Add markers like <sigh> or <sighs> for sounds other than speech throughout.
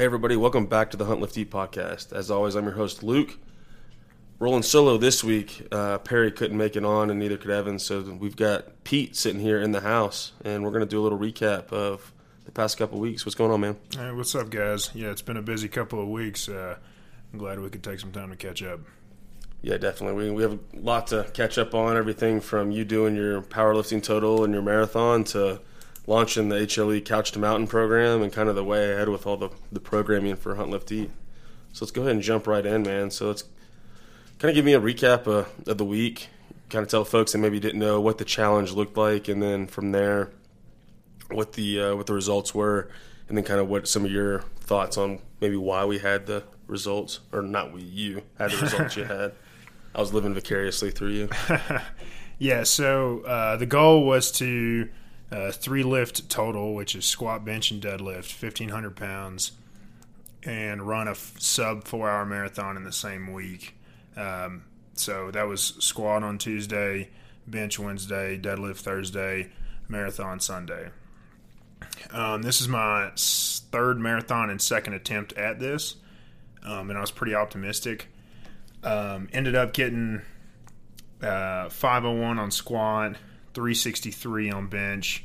Hey, everybody, welcome back to the Hunt Lift Eat podcast. As always, I'm your host, Luke. Rolling solo this week. Uh, Perry couldn't make it on, and neither could Evan. So we've got Pete sitting here in the house, and we're going to do a little recap of the past couple weeks. What's going on, man? Hey, what's up, guys? Yeah, it's been a busy couple of weeks. Uh, I'm glad we could take some time to catch up. Yeah, definitely. We, we have a lot to catch up on. Everything from you doing your powerlifting total and your marathon to launching the HLE Couch to Mountain program and kind of the way ahead with all the, the programming for Hunt Lift Eat. So let's go ahead and jump right in, man. So let's kind of give me a recap uh, of the week, kind of tell folks that maybe didn't know what the challenge looked like, and then from there, what the uh, what the results were, and then kind of what some of your thoughts on maybe why we had the results, or not we, you had the results you had. I was living vicariously through you. <laughs> yeah, so uh, the goal was to uh, three lift total, which is squat, bench, and deadlift, fifteen hundred pounds, and run a f- sub four hour marathon in the same week. Um, so that was squat on Tuesday, bench Wednesday, deadlift Thursday, marathon Sunday. Um, this is my third marathon and second attempt at this, um, and I was pretty optimistic. Um, ended up getting uh, 501 on squat, 363 on bench,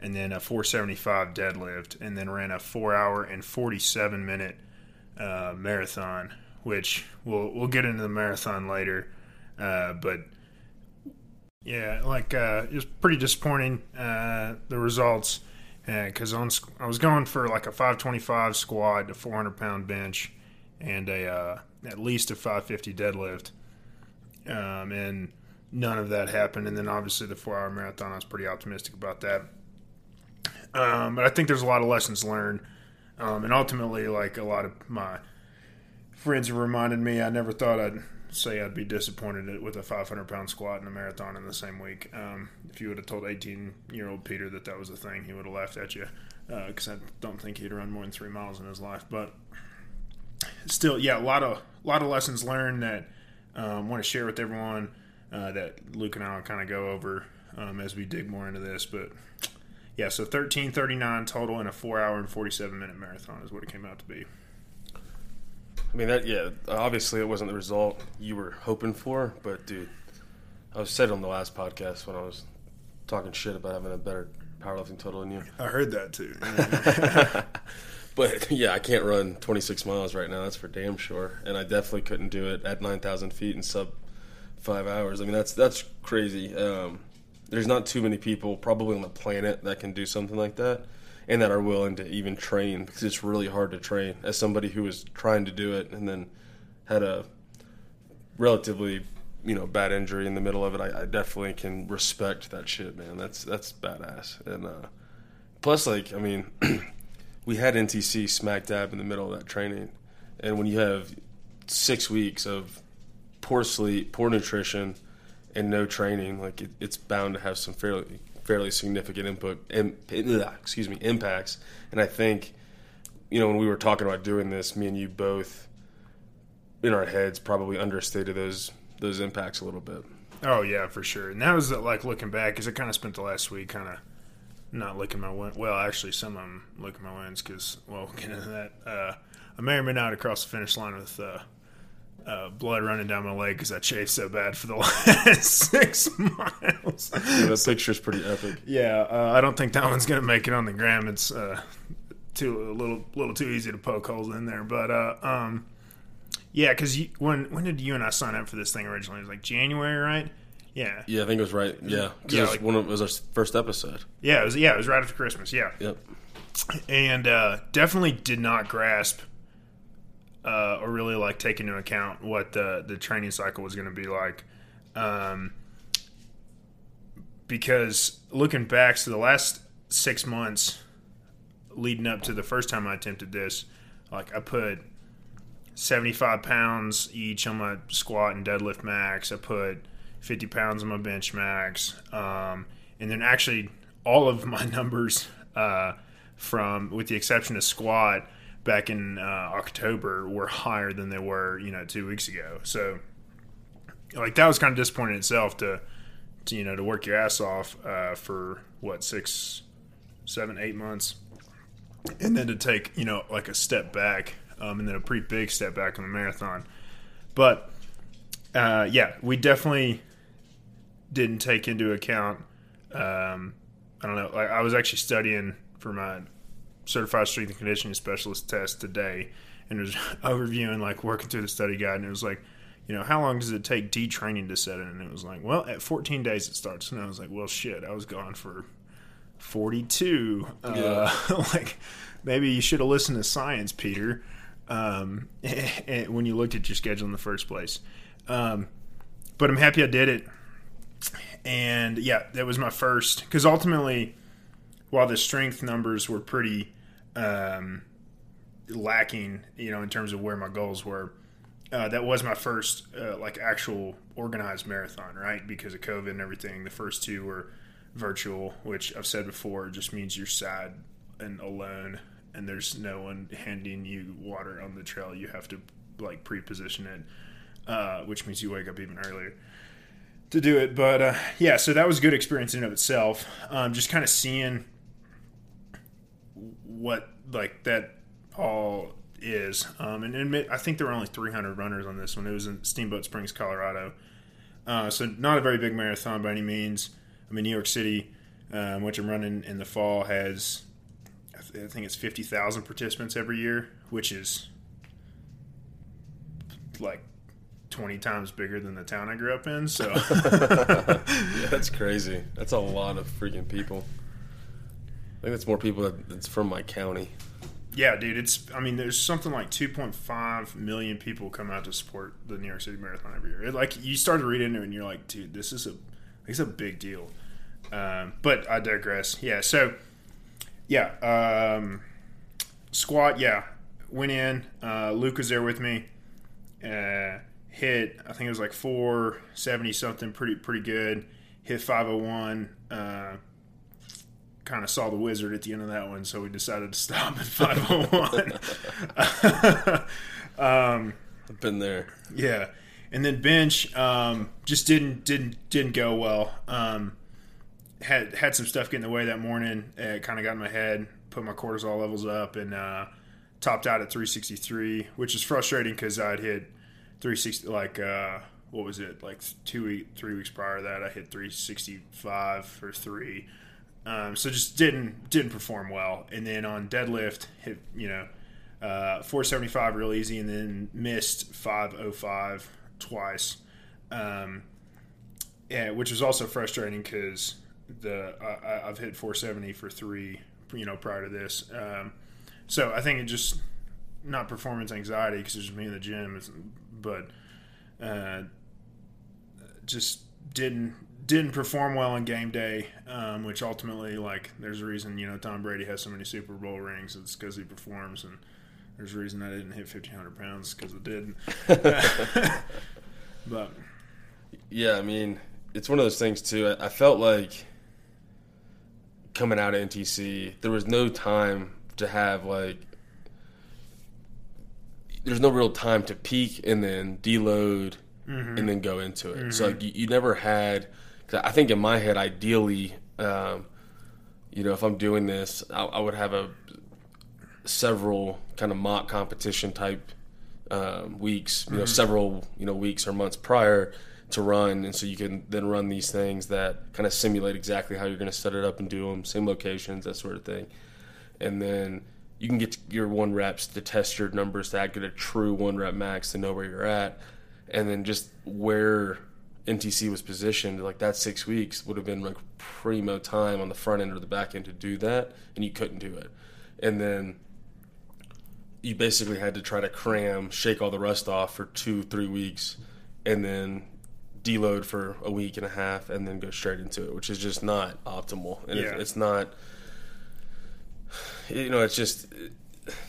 and then a 475 deadlift, and then ran a four hour and 47 minute uh, marathon, which we'll we'll get into the marathon later. Uh, but yeah, like uh, it was pretty disappointing uh, the results because on I was going for like a 525 squat, a 400 pound bench, and a uh, at least a 550 deadlift, um, and none of that happened. And then obviously the four hour marathon, I was pretty optimistic about that. Um, but I think there's a lot of lessons learned, um, and ultimately, like a lot of my friends reminded me, I never thought I'd say I'd be disappointed with a 500 pound squat and a marathon in the same week. Um, if you would have told 18 year old Peter that that was a thing, he would have laughed at you because uh, I don't think he'd run more than three miles in his life. But still, yeah, a lot of a lot of lessons learned that um, want to share with everyone uh, that Luke and I will kind of go over um, as we dig more into this. But yeah, so 1339 total in a four hour and 47 minute marathon is what it came out to be. I mean that yeah, obviously it wasn't the result you were hoping for, but dude, I was said on the last podcast when I was talking shit about having a better powerlifting total than you. I heard that too. <laughs> but yeah, I can't run 26 miles right now. That's for damn sure, and I definitely couldn't do it at 9,000 feet and sub five hours. I mean that's that's crazy. Um, there's not too many people probably on the planet that can do something like that and that are willing to even train because it's really hard to train as somebody who was trying to do it and then had a relatively you know bad injury in the middle of it I, I definitely can respect that shit man that's that's badass and uh, plus like i mean <clears throat> we had ntc smack dab in the middle of that training and when you have six weeks of poor sleep poor nutrition and no training like it, it's bound to have some fairly fairly significant input, in, excuse me, impacts. And I think, you know, when we were talking about doing this, me and you both, in our heads, probably understated those those impacts a little bit. Oh yeah, for sure. And that was like looking back, because I kind of spent the last week kind of not licking my win. Well, actually, some of them licking my wins because well, <laughs> we'll get into that. Uh, I may or may not across the finish line with uh, uh, blood running down my leg because I chafed so bad for the <laughs> last six miles. Yeah, that picture's pretty epic. Yeah, uh, I don't think that one's gonna make it on the gram. It's uh, too a little little too easy to poke holes in there. But uh, um, yeah, because when when did you and I sign up for this thing originally? It was like January, right? Yeah. Yeah, I think it was right. Yeah, yeah, it was, like, one of, it was our first episode. Yeah, it was. Yeah, it was right after Christmas. Yeah. Yep. And uh, definitely did not grasp uh, or really like take into account what the the training cycle was going to be like. Um, because looking back, so the last six months leading up to the first time I attempted this, like I put 75 pounds each on my squat and deadlift max. I put 50 pounds on my bench max. Um, and then actually all of my <laughs> numbers uh, from, with the exception of squat, back in uh, October were higher than they were, you know, two weeks ago. So, like that was kind of disappointing itself to, to you know, to work your ass off uh, for what six, seven, eight months, and then to take you know like a step back, um, and then a pretty big step back in the marathon. But uh, yeah, we definitely didn't take into account. Um, I don't know. Like I was actually studying for my certified strength and conditioning specialist test today, and was <laughs> overviewing like working through the study guide, and it was like, you know, how long does it take detraining to set in? And it was like, well, at 14 days it starts. And I was like, well, shit, I was gone for 42. Yeah. Uh, <laughs> like maybe you should have listened to science, Peter, um, <laughs> when you looked at your schedule in the first place. Um, but I'm happy I did it. And yeah, that was my first because ultimately, while the strength numbers were pretty um, lacking, you know, in terms of where my goals were. Uh, that was my first uh, like actual organized marathon, right? Because of COVID and everything. The first two were virtual, which I've said before just means you're sad and alone, and there's no one handing you water on the trail. You have to like pre-position it, uh, which means you wake up even earlier to do it. But uh, yeah, so that was a good experience in of itself. Um, just kind of seeing what like that all is. Um, and admit, I think there were only 300 runners on this one. It was in Steamboat Springs, Colorado. Uh, so not a very big marathon by any means. I mean, New York City, um, which I'm running in the fall, has I, th- I think it's 50,000 participants every year, which is like 20 times bigger than the town I grew up in. So yeah, <laughs> <laughs> that's crazy. That's a lot of freaking people. I think that's more people that, that's from my county. Yeah, dude. It's. I mean, there's something like 2.5 million people come out to support the New York City Marathon every year. It, like you start to read into it, and you're like, dude, this is a, it's a big deal. Um, but I digress. Yeah. So, yeah. Um, squat. Yeah. Went in. Uh, Luke was there with me. Uh, hit. I think it was like 470 something. Pretty pretty good. Hit 501. Uh, kind of saw the wizard at the end of that one, so we decided to stop at <laughs> 501. <laughs> um, I've been there. Yeah. And then bench um, just didn't didn't didn't go well. Um, had had some stuff get in the way that morning. It kind of got in my head, put my cortisol levels up, and uh, topped out at 363, which is frustrating because I'd hit 360 like uh, what was it like two week three weeks prior to that I hit 365 for three um, so just didn't didn't perform well. And then on deadlift, hit you know uh, 475 real easy, and then missed 505 twice, um, yeah, which was also frustrating because the I, have hit 470 for three, you know, prior to this. Um, so I think it just not performance anxiety because it's just me in the gym, but uh, just didn't didn't perform well on game day, um, which ultimately, like, there's a reason you know Tom Brady has so many Super Bowl rings. It's because he performs, and there's a reason I didn't hit 1,500 pounds because it didn't. <laughs> but yeah, I mean, it's one of those things too. I, I felt like coming out of NTC, there was no time to have like. There's no real time to peak and then deload mm-hmm. and then go into it. Mm-hmm. So like you, you never had I think in my head, ideally, um, you know, if I'm doing this, I, I, would have a several kind of mock competition type um, weeks, you mm-hmm. know, several you know weeks or months prior to run, and so you can then run these things that kind of simulate exactly how you're going to set it up and do them, same locations, that sort of thing, and then you can get your one reps to test your numbers to get a true one rep max to know where you're at, and then just where NTC was positioned, like that six weeks would have been like primo time on the front end or the back end to do that, and you couldn't do it. And then you basically had to try to cram, shake all the rust off for two, three weeks, and then deload for a week and a half, and then go straight into it, which is just not optimal. And yeah. it's not, you know, it's just,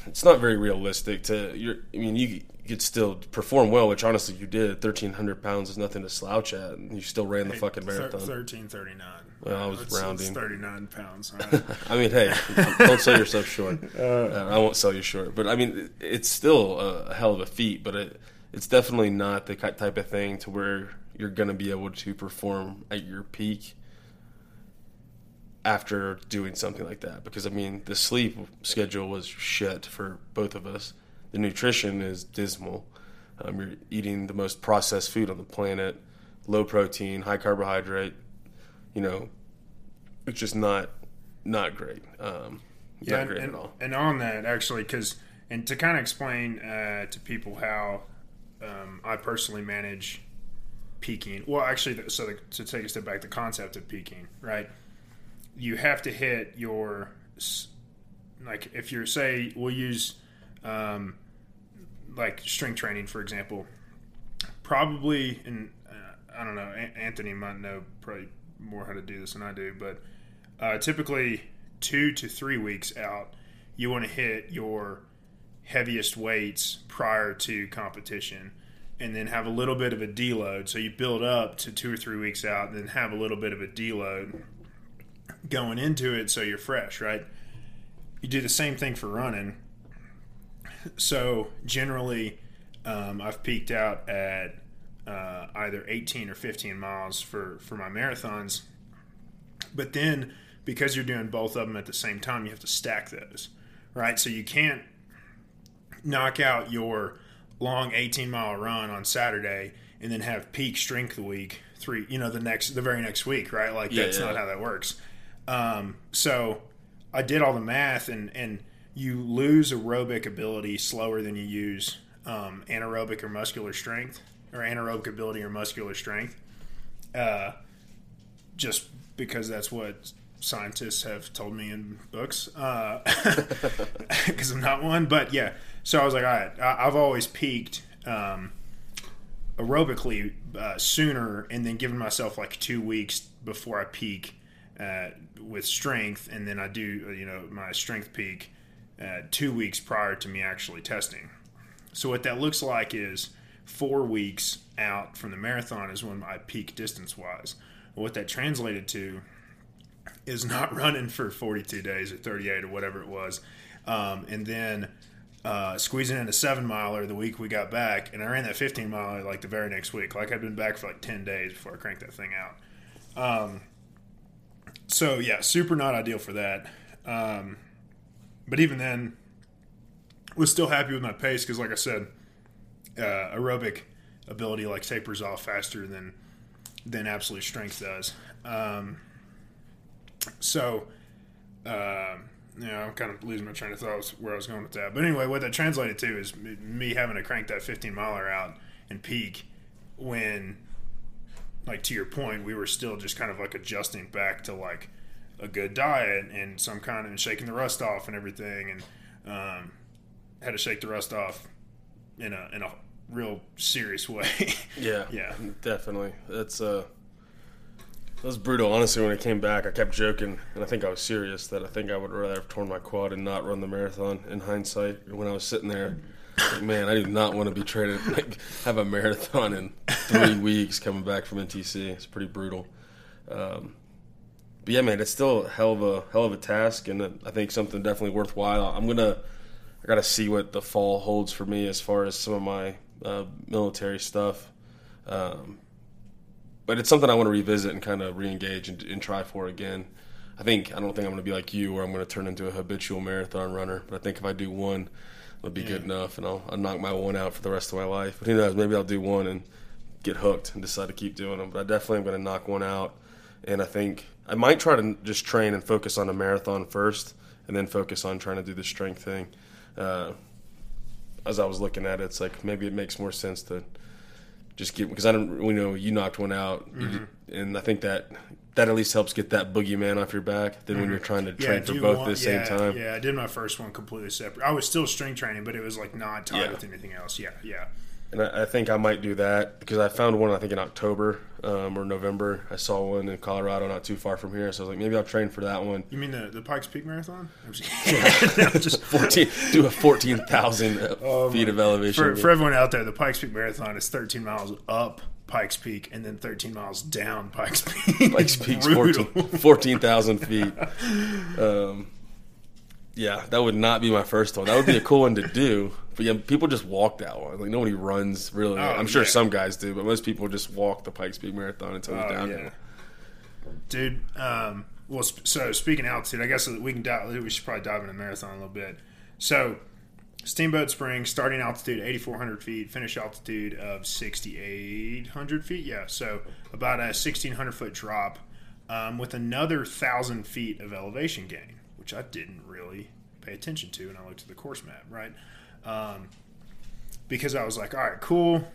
it's not very realistic to. You're, I mean, you could still perform well, which honestly you did. Thirteen hundred pounds is nothing to slouch at, and you still ran the hey, fucking marathon. Thirteen thirty nine. Well, I was it's, rounding. Thirty nine pounds. Right? <laughs> I mean, hey, don't sell yourself short. <laughs> Uh, uh, I won't sell you short, but I mean, it's still a hell of a feat. But it, it's definitely not the type of thing to where you're going to be able to perform at your peak after doing something like that because I mean the sleep schedule was shit for both of us. The nutrition is dismal. Um, you're eating the most processed food on the planet, low protein, high carbohydrate. You know, it's just not not great. Um, Yeah, not and, great and, at all. and on that, actually, because and to kind of explain uh, to people how um, I personally manage peaking. Well, actually, so the, to take a step back, the concept of peaking, right? You have to hit your like if you're say we'll use um, like strength training for example. Probably, and uh, I don't know, An- Anthony might know probably more how to do this than I do, but uh, typically two to three weeks out, you want to hit your heaviest weights prior to competition and then have a little bit of a deload. So you build up to two or three weeks out, and then have a little bit of a deload going into it so you're fresh, right? You do the same thing for running. So generally, um, I've peaked out at uh, either 18 or 15 miles for, for my marathons. But then, because you're doing both of them at the same time, you have to stack those, right? So you can't knock out your long 18 mile run on Saturday and then have peak strength week three, you know, the next, the very next week, right? Like Yeah, that's yeah. not how that works. Um, so I did all the math and, and you lose aerobic ability slower than you use um, anaerobic or muscular strength or anaerobic ability or muscular strength. Uh, just because that's what scientists have told me in books <laughs> because I'm not one. But yeah, so I was like, all right, I, I've always peaked um, aerobically uh, sooner, and then given myself like two weeks before I peak uh, with strength, and then I do you know my strength peak uh, two weeks prior to me actually testing. So what that looks like is four weeks out from the marathon is when I peak distance wise. What that translated to is not <laughs> running for 42 days or 38 or whatever it was, um, and then uh, squeezing in a seven miler the week we got back, and I ran that 15 miler like the very next week. Like I'd been back for like 10 days before I cranked that thing out. Um, so yeah, super not ideal for that. Um, but even then, was still happy with my pace because, like I said, uh, aerobic ability like tapers off faster than than absolute strength does. Um, so, uh, you know, I'm kind of losing my train of thought where I was going with that. But anyway, what that translated to is me- having to crank that 15 miler out and peak when, like to your point, we were still just kind of like adjusting back to like a good diet and some kind of and shaking the rust off and everything, and um, had to shake the rust off in a in a real serious <laughs> way. Yeah, <laughs> Yeah. definitely. That's uh, that was brutal. Honestly, when I came back, I kept joking, and I think I was serious that I think I would rather have torn my quad and not run the marathon. In hindsight, when I was sitting there, man, I do not want to be traded. Like, have a marathon in three <laughs> weeks coming back from NTC. It's pretty brutal. Um, but yeah, man, it's still a hell of a hell of a task, and I think something definitely worthwhile. I'm gonna, I gotta see what the fall holds for me as far as some of my uh, military stuff. Um, but it's something I want to revisit and kind of re-engage and, and try for again. I think I don't think I'm going to be like you, where I'm going to turn into a habitual marathon runner. But I think if I do one, it'll be good enough, and I'll, I'll knock my one out for the rest of my life. But who knows? Maybe I'll do one and get hooked and decide to keep doing them. But I definitely am going to knock one out, and I think I might try to just train and focus on a marathon first, and then focus on trying to do the strength thing. Uh, as I was looking at it, it's like maybe it makes more sense to just get because I don't we know you knocked one out, Mm-hmm. and I think that that at least helps get that boogeyman off your back. Then when you're trying to train for both want- at the same time, Yeah, I did my first one completely separate. I was still strength training, but it was like not tied Yeah. with anything else. Yeah, yeah. and I, I think I might do that because I found one I think in October um, or November. I saw one in Colorado, not too far from here, so I was like maybe I'll train for that one. You mean the the Pikes Peak Marathon? <laughs> I'm just, <laughs> <laughs> Fourteen, do a fourteen thousand feet of elevation. For, for everyone out there, the Pikes Peak Marathon is 13 miles up Pikes Peak and then 13 miles down Pikes Peak. Pikes It's <laughs> Peak's brutal. 14 14,000 feet. Um, yeah, that would not be my first one. That would be a cool one to do. But yeah, people just walk that one. Like nobody runs really. Oh, I'm sure yeah. some guys do, but most people just walk the Pikes Peak Marathon until Oh, downhill. yeah. Dude, um, well, so speaking of altitude, I guess we can dive, we should probably dive into marathon a little bit. So, Steamboat Springs, starting altitude 8,400 feet, finish altitude of 6,800 feet. Yeah, so about a 1,600 foot drop um, with another 1,000 feet of elevation gain, which I didn't really pay attention to when I looked at the course map, right? Um, because I was like, all right, cool.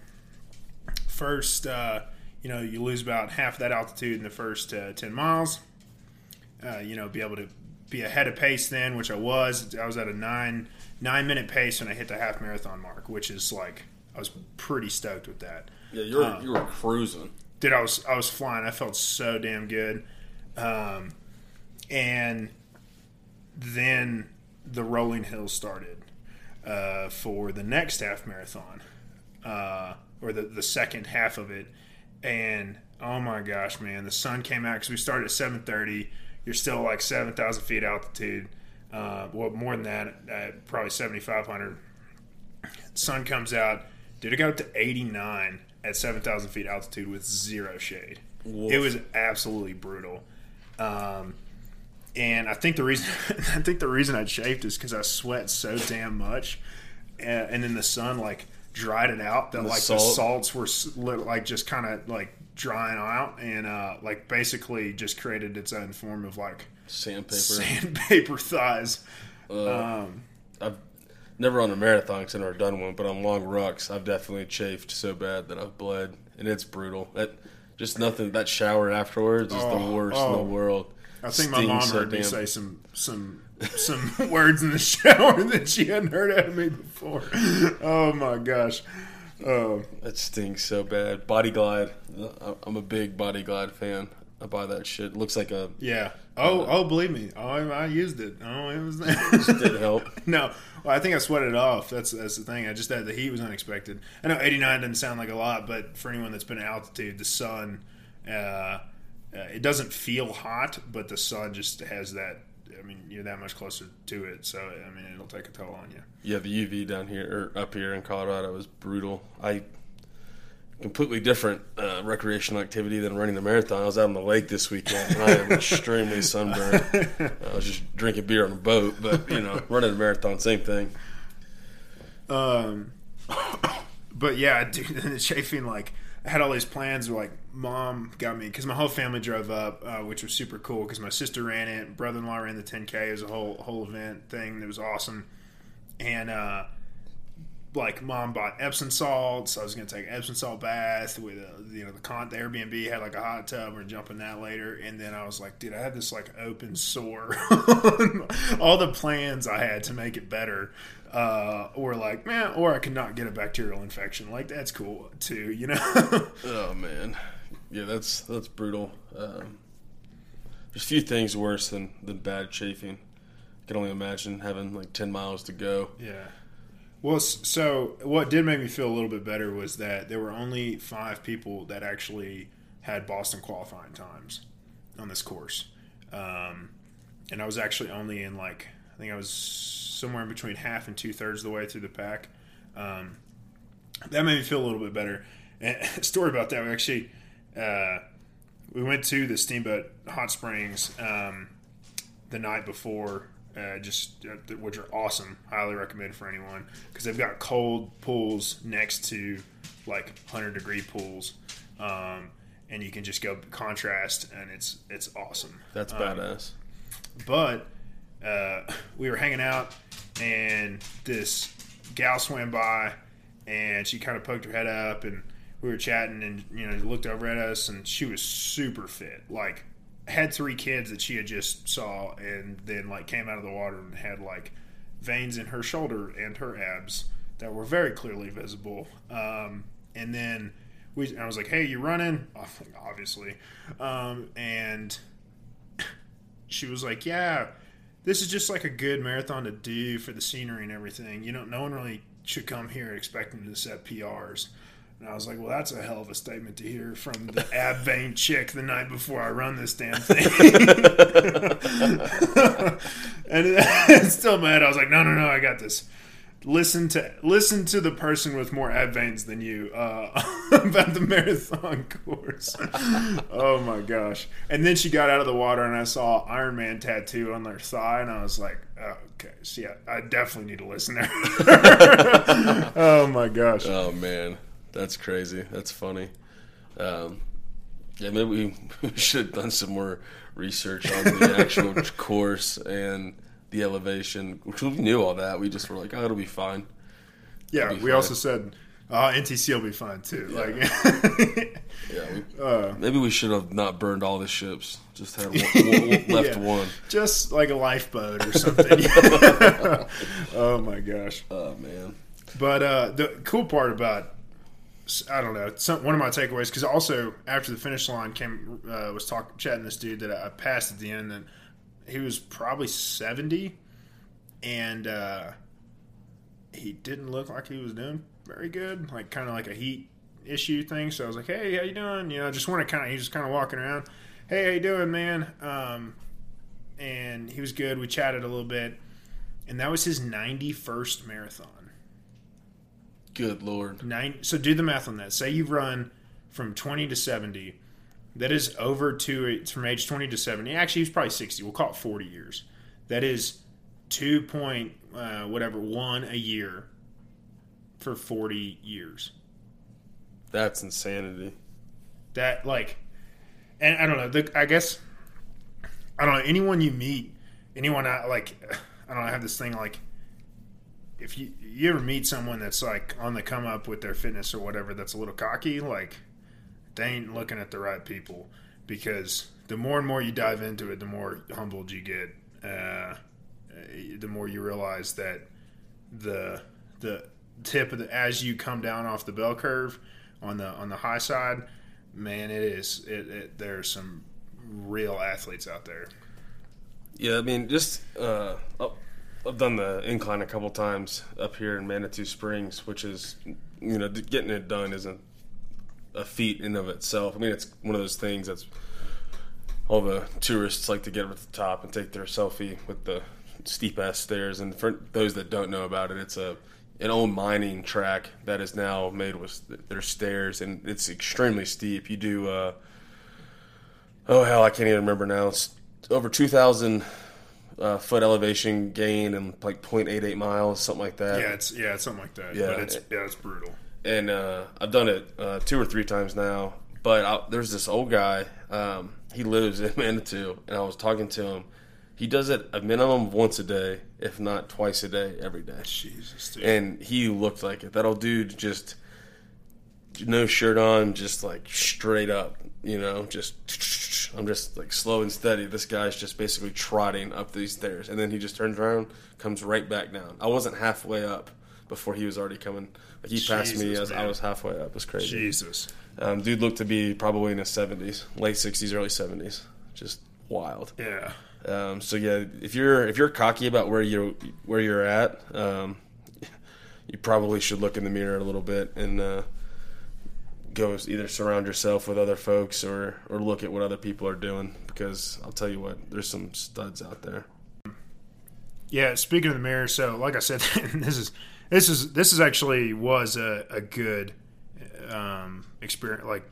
First, uh, you know, you lose about half that altitude in the first uh, 10 miles. Uh, you know, be able to be ahead of pace then, which I was. I was at a nine nine minute pace when I hit the half marathon mark, which is like I was pretty stoked with that. Yeah, you were um, you were cruising. Dude, I was I was flying. I felt so damn good. Um, and then the rolling hills started uh, for the next half marathon, uh, or the the second half of it, and oh my gosh, man, the sun came out because we started at seven thirty you're still like 7,000 feet altitude. Uh, well, more than that, uh, probably 7,500. Sun comes out. Dude, it got up to 89 at 7,000 feet altitude with zero shade. It was absolutely brutal. Um, and I think the reason <laughs> I think the reason I chafed is because I sweat so damn much, and, and then the sun like dried it out that like salt. the salts were like just kind of like drying out and uh, like basically just created its own form of like sandpaper sandpaper thighs. Uh, um, I've never on a marathon because I've never done one, but on long rucks, I've definitely chafed so bad that I've bled, and it's brutal. That just nothing. That shower afterwards is oh, the worst oh. in the oh. world. I think my mom heard damn. me say some some some <laughs> words in the shower <laughs> that she hadn't heard out of me before. Oh my gosh. Oh, that stinks so bad. Body Glide. I'm a big Body Glide fan. I buy that shit. It looks like a yeah. Oh, uh, oh, believe me. Oh, I used it. Oh, it was <laughs> did help. <laughs> no, well, I think I sweated it off. That's that's the thing. I just had the heat was unexpected. I know 89 doesn't sound like a lot, but for anyone that's been at altitude, the sun, uh, uh, it doesn't feel hot, but the sun just has that I mean, you're that much closer to it, so I mean, it'll take a toll on you. Yeah, the UV down here or up here in Colorado is brutal. I completely different uh, recreational activity than running the marathon. I was out on the lake this weekend, and I am <laughs> extremely sunburned. I was just drinking beer on a boat, but you know, <laughs> running a marathon, same thing. Um, <coughs> but yeah, dude, <laughs> the chafing like I had all these plans. Where, like mom got me because my whole family drove up, uh, which was super cool. Because my sister ran it, brother in law ran the 10k. It was a whole whole event thing that was awesome. And uh, like mom bought Epsom salts. I was gonna take an Epsom salt bath with a, you know the con the Airbnb had like a hot tub. We're jumping that later, and then I was like, dude, I had this like open sore. <laughs> all the plans I had to make it better uh, or like, man, or I could not get a bacterial infection. Like that's cool too, you know. <laughs> oh man, yeah, that's that's brutal. Um, there's few things worse than than bad chafing. I can only imagine having like ten miles to go. Yeah. Well, so what did make me feel a little bit better was that there were only five people that actually had Boston qualifying times on this course, um, and I was actually only in like I think I was somewhere in between half and two thirds of the way through the pack. Um, that made me feel a little bit better. <laughs> And story about that, we actually uh, we went to the Steamboat Hot Springs um, the night before, uh, just uh, which are awesome. Highly recommend for anyone because they've got cold pools next to like hundred degree pools. Um, and you can just go contrast, and it's it's awesome. That's um, badass. But uh, <laughs> we were hanging out, and this gal swam by, and she kind of poked her head up, and we were chatting, and you know, looked over at us, and she was super fit, like had three kids that she had just saw, and then like came out of the water and had like veins in her shoulder and her abs that were very clearly visible. Um, and then we, I was like, "Hey, you running?" <laughs> Obviously, um, and <laughs> she was like, "Yeah." this is just like a good marathon to do for the scenery and everything. You know, no one really should come here expecting to set PRs. And I was like, well, that's a hell of a statement to hear from the ab vein chick the night before I run this damn thing. <laughs> and, <laughs> still mad. I was like, no, no, no, I got this. listen to listen to the person with more ab veins than you uh, <laughs> about the marathon course. oh my gosh! And then she got out of the water, and I saw Iron Man tattoo on their thigh, and I was like, oh, okay, so yeah, I definitely need to listen to her. oh my gosh! Oh man, that's crazy. That's funny. Um, yeah, maybe we, <laughs> we should have done some more research on the <laughs> actual course and the elevation, which we knew all that. We just were like, oh, it'll be fine. Yeah, be we fine. also said uh, NTC will be fine too. Like, <laughs> Yeah, we, uh, maybe we should have not burned all the ships. Just had one, one, left Yeah. one. just like a lifeboat or something. oh my gosh! Oh man. But uh, the cool part about I don't know some, one of my takeaways because also after the finish line came uh, was talking chatting this dude that I passed at the end and he was probably seventy and uh, he didn't look like he was doing very good like kind of like a heat issue thing so I was like hey how you doing? You know just want to kind of he was just kind of walking around hey how you doing man? Um, and he was good we chatted a little bit and that was his 91st marathon Good lord. Nine. So do the math on that. Say you've run from 20 to 70. That is over two. It's from age 20 to 70. Actually, he's probably 60. We'll call it 40 years. That is two point uh, whatever one a year for 40 years. That's insanity. That like, and I don't know. The, I guess I don't know. Anyone you meet, anyone I like, <sighs> I don't know. I have this thing like, if you you ever meet someone that's like on the come up with their fitness or whatever, that's a little cocky, like they ain't looking at the right people because the more and more you dive into it, the more humbled you get. Uh, the more you realize that the the tip of the as you come down off the bell curve on the on the high side, man, it is it, it there's some real athletes out there. Yeah, I mean, just uh, up- I've done the incline a couple times up here in Manitou Springs, which is you know getting it done isn't a feat in of itself. I mean, it's one of those things that's all the tourists like to get up at the top and take their selfie with the steep ass stairs. And for those that don't know about it, it's a an old mining track that is now made with their stairs, and it's extremely steep. You do. Uh, oh hell, I can't even remember now. It's over two thousand uh, foot elevation gain and like 0.88 miles, something like that. Yeah, it's yeah, it's something like that. Yeah, but it's it- yeah, it's brutal. and uh, I've done it uh, two or three times now. But I, there's this old guy. Um, he lives in <laughs> Manitou, and I was talking to him. He does it a minimum once a day, if not twice a day, every day. Jesus, dude. And he looked like it. That old dude just no shirt on, just like straight up, you know, just I'm just like slow and steady. This guy's just basically trotting up these stairs, and then he just turns around, comes right back down. I wasn't halfway up before he was already coming. Like he passed me Jesus, as I was halfway up. It was crazy. Jesus. Um, dude looked to be probably in his 70s, late 60s, early 70s. Just wild. Yeah. Um, so yeah, if you're if you're cocky about where you where you're at, um, you probably should look in the mirror a little bit and uh, go either surround yourself with other folks or or look at what other people are doing because I'll tell you what, there's some studs out there. Yeah, speaking of the mirror, so like I said, <laughs> this is this is this is actually was a, a good um, experience. Like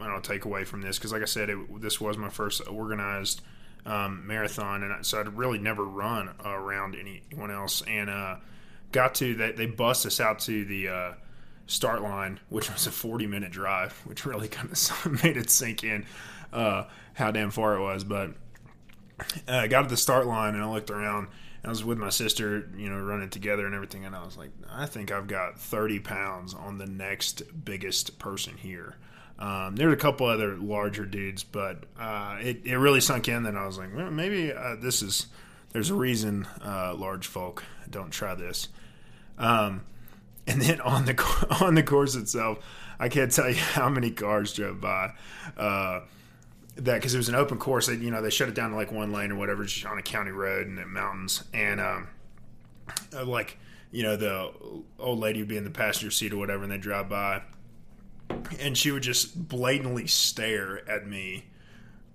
I don't take away from this because, like I said, it, this was my first organized um, marathon, and I, so I'd really never run around anyone else. And uh, got to they they bust us out to the uh, start line, which was a forty minute drive, which really kind of <laughs> made it sink in uh, how damn far it was, but uh, I got to the start line and I looked around. I was with my sister, you know, running together and everything. And I was like, I think I've got 30 pounds on the next biggest person here. Um, there were a couple other larger dudes, but uh, it, it really sunk in that I was like, well, maybe uh, this is, there's a reason uh, large folk don't try this. Um, and then on the <laughs> on the course itself, I can't tell you how many cars drove by. Uh, that because it was an open course. They, you know, they shut it down to like one lane or whatever, just on a county road and in mountains. And um, uh, like you know, the old lady would be in the passenger seat or whatever, and they drive by, and she would just blatantly stare at me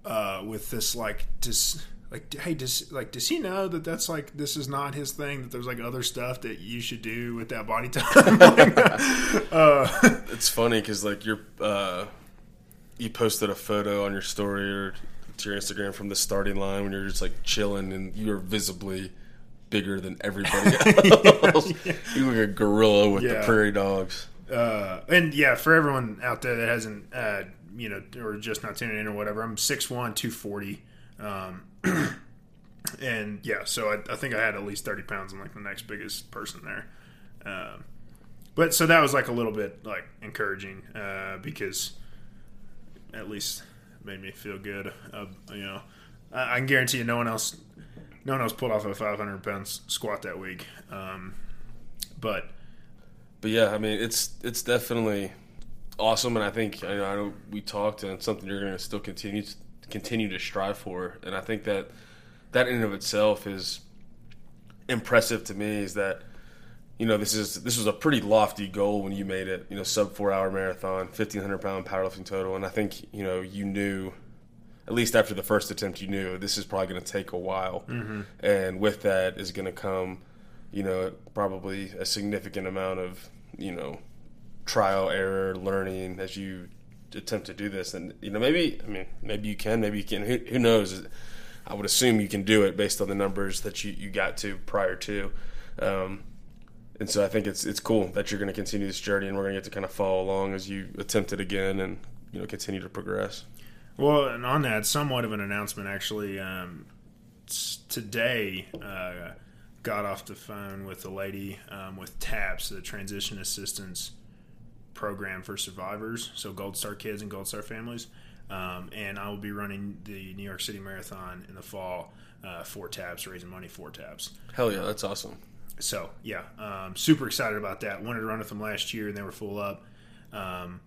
uh, with this like just like, hey, does like does he know that that's like this is not his thing? That there's like other stuff that you should do with that body time. <laughs> uh, <laughs> It's funny because like you're uh, you posted a photo on your story or to your Instagram from the starting line when you're just like chilling and you're visibly bigger than everybody <laughs> else. You look like a gorilla with the prairie dogs. uh, and yeah, for everyone out there that hasn't, uh, you know, or just not tuning in or whatever, I'm 6'1", 240. Um, <clears throat> and yeah, so I, I think I had at least 30 pounds. I'm like the next biggest person there. Um, but so that was like a little bit like encouraging uh, because at least made me feel good. Uh, you know, I, I can guarantee you, no one else, no one else pulled off a 500 pounds squat that week. Um, but But yeah, I mean, it's it's definitely awesome, and I think I know, I know we talked, and it's something you're going to still continue to, continue to strive for, and I think that that in and of itself is impressive to me. Is that you know this is this was a pretty lofty goal when you made it, you know, sub four hour marathon, fifteen hundred pound powerlifting total, and I think you know you knew. At least after the first attempt, you knew this is probably going to take a while, mm-hmm. and with that is going to come you know, probably a significant amount of, you know, trial error learning as you attempt to do this. And, you know, maybe, I mean, maybe you can, maybe you can. Who, who knows? I would assume you can do it based on the numbers that you, you got to prior to. Um, and so I think it's it's cool that you're going to continue this journey, and we're going to get to kind of follow along as you attempt it again, and you know continue to progress. Well, and on that, somewhat of an announcement actually. Um, today, uh, got off the phone with a lady um, with TAPS, the Transition Assistance Program for Survivors, so Gold Star kids and Gold Star families. Um, and I will be running the New York City Marathon in the fall uh, for TAPS, raising money for TAPS. Hell yeah, that's awesome. So yeah, um, super excited about that. Wanted to run with them last year, and they were full up. Um,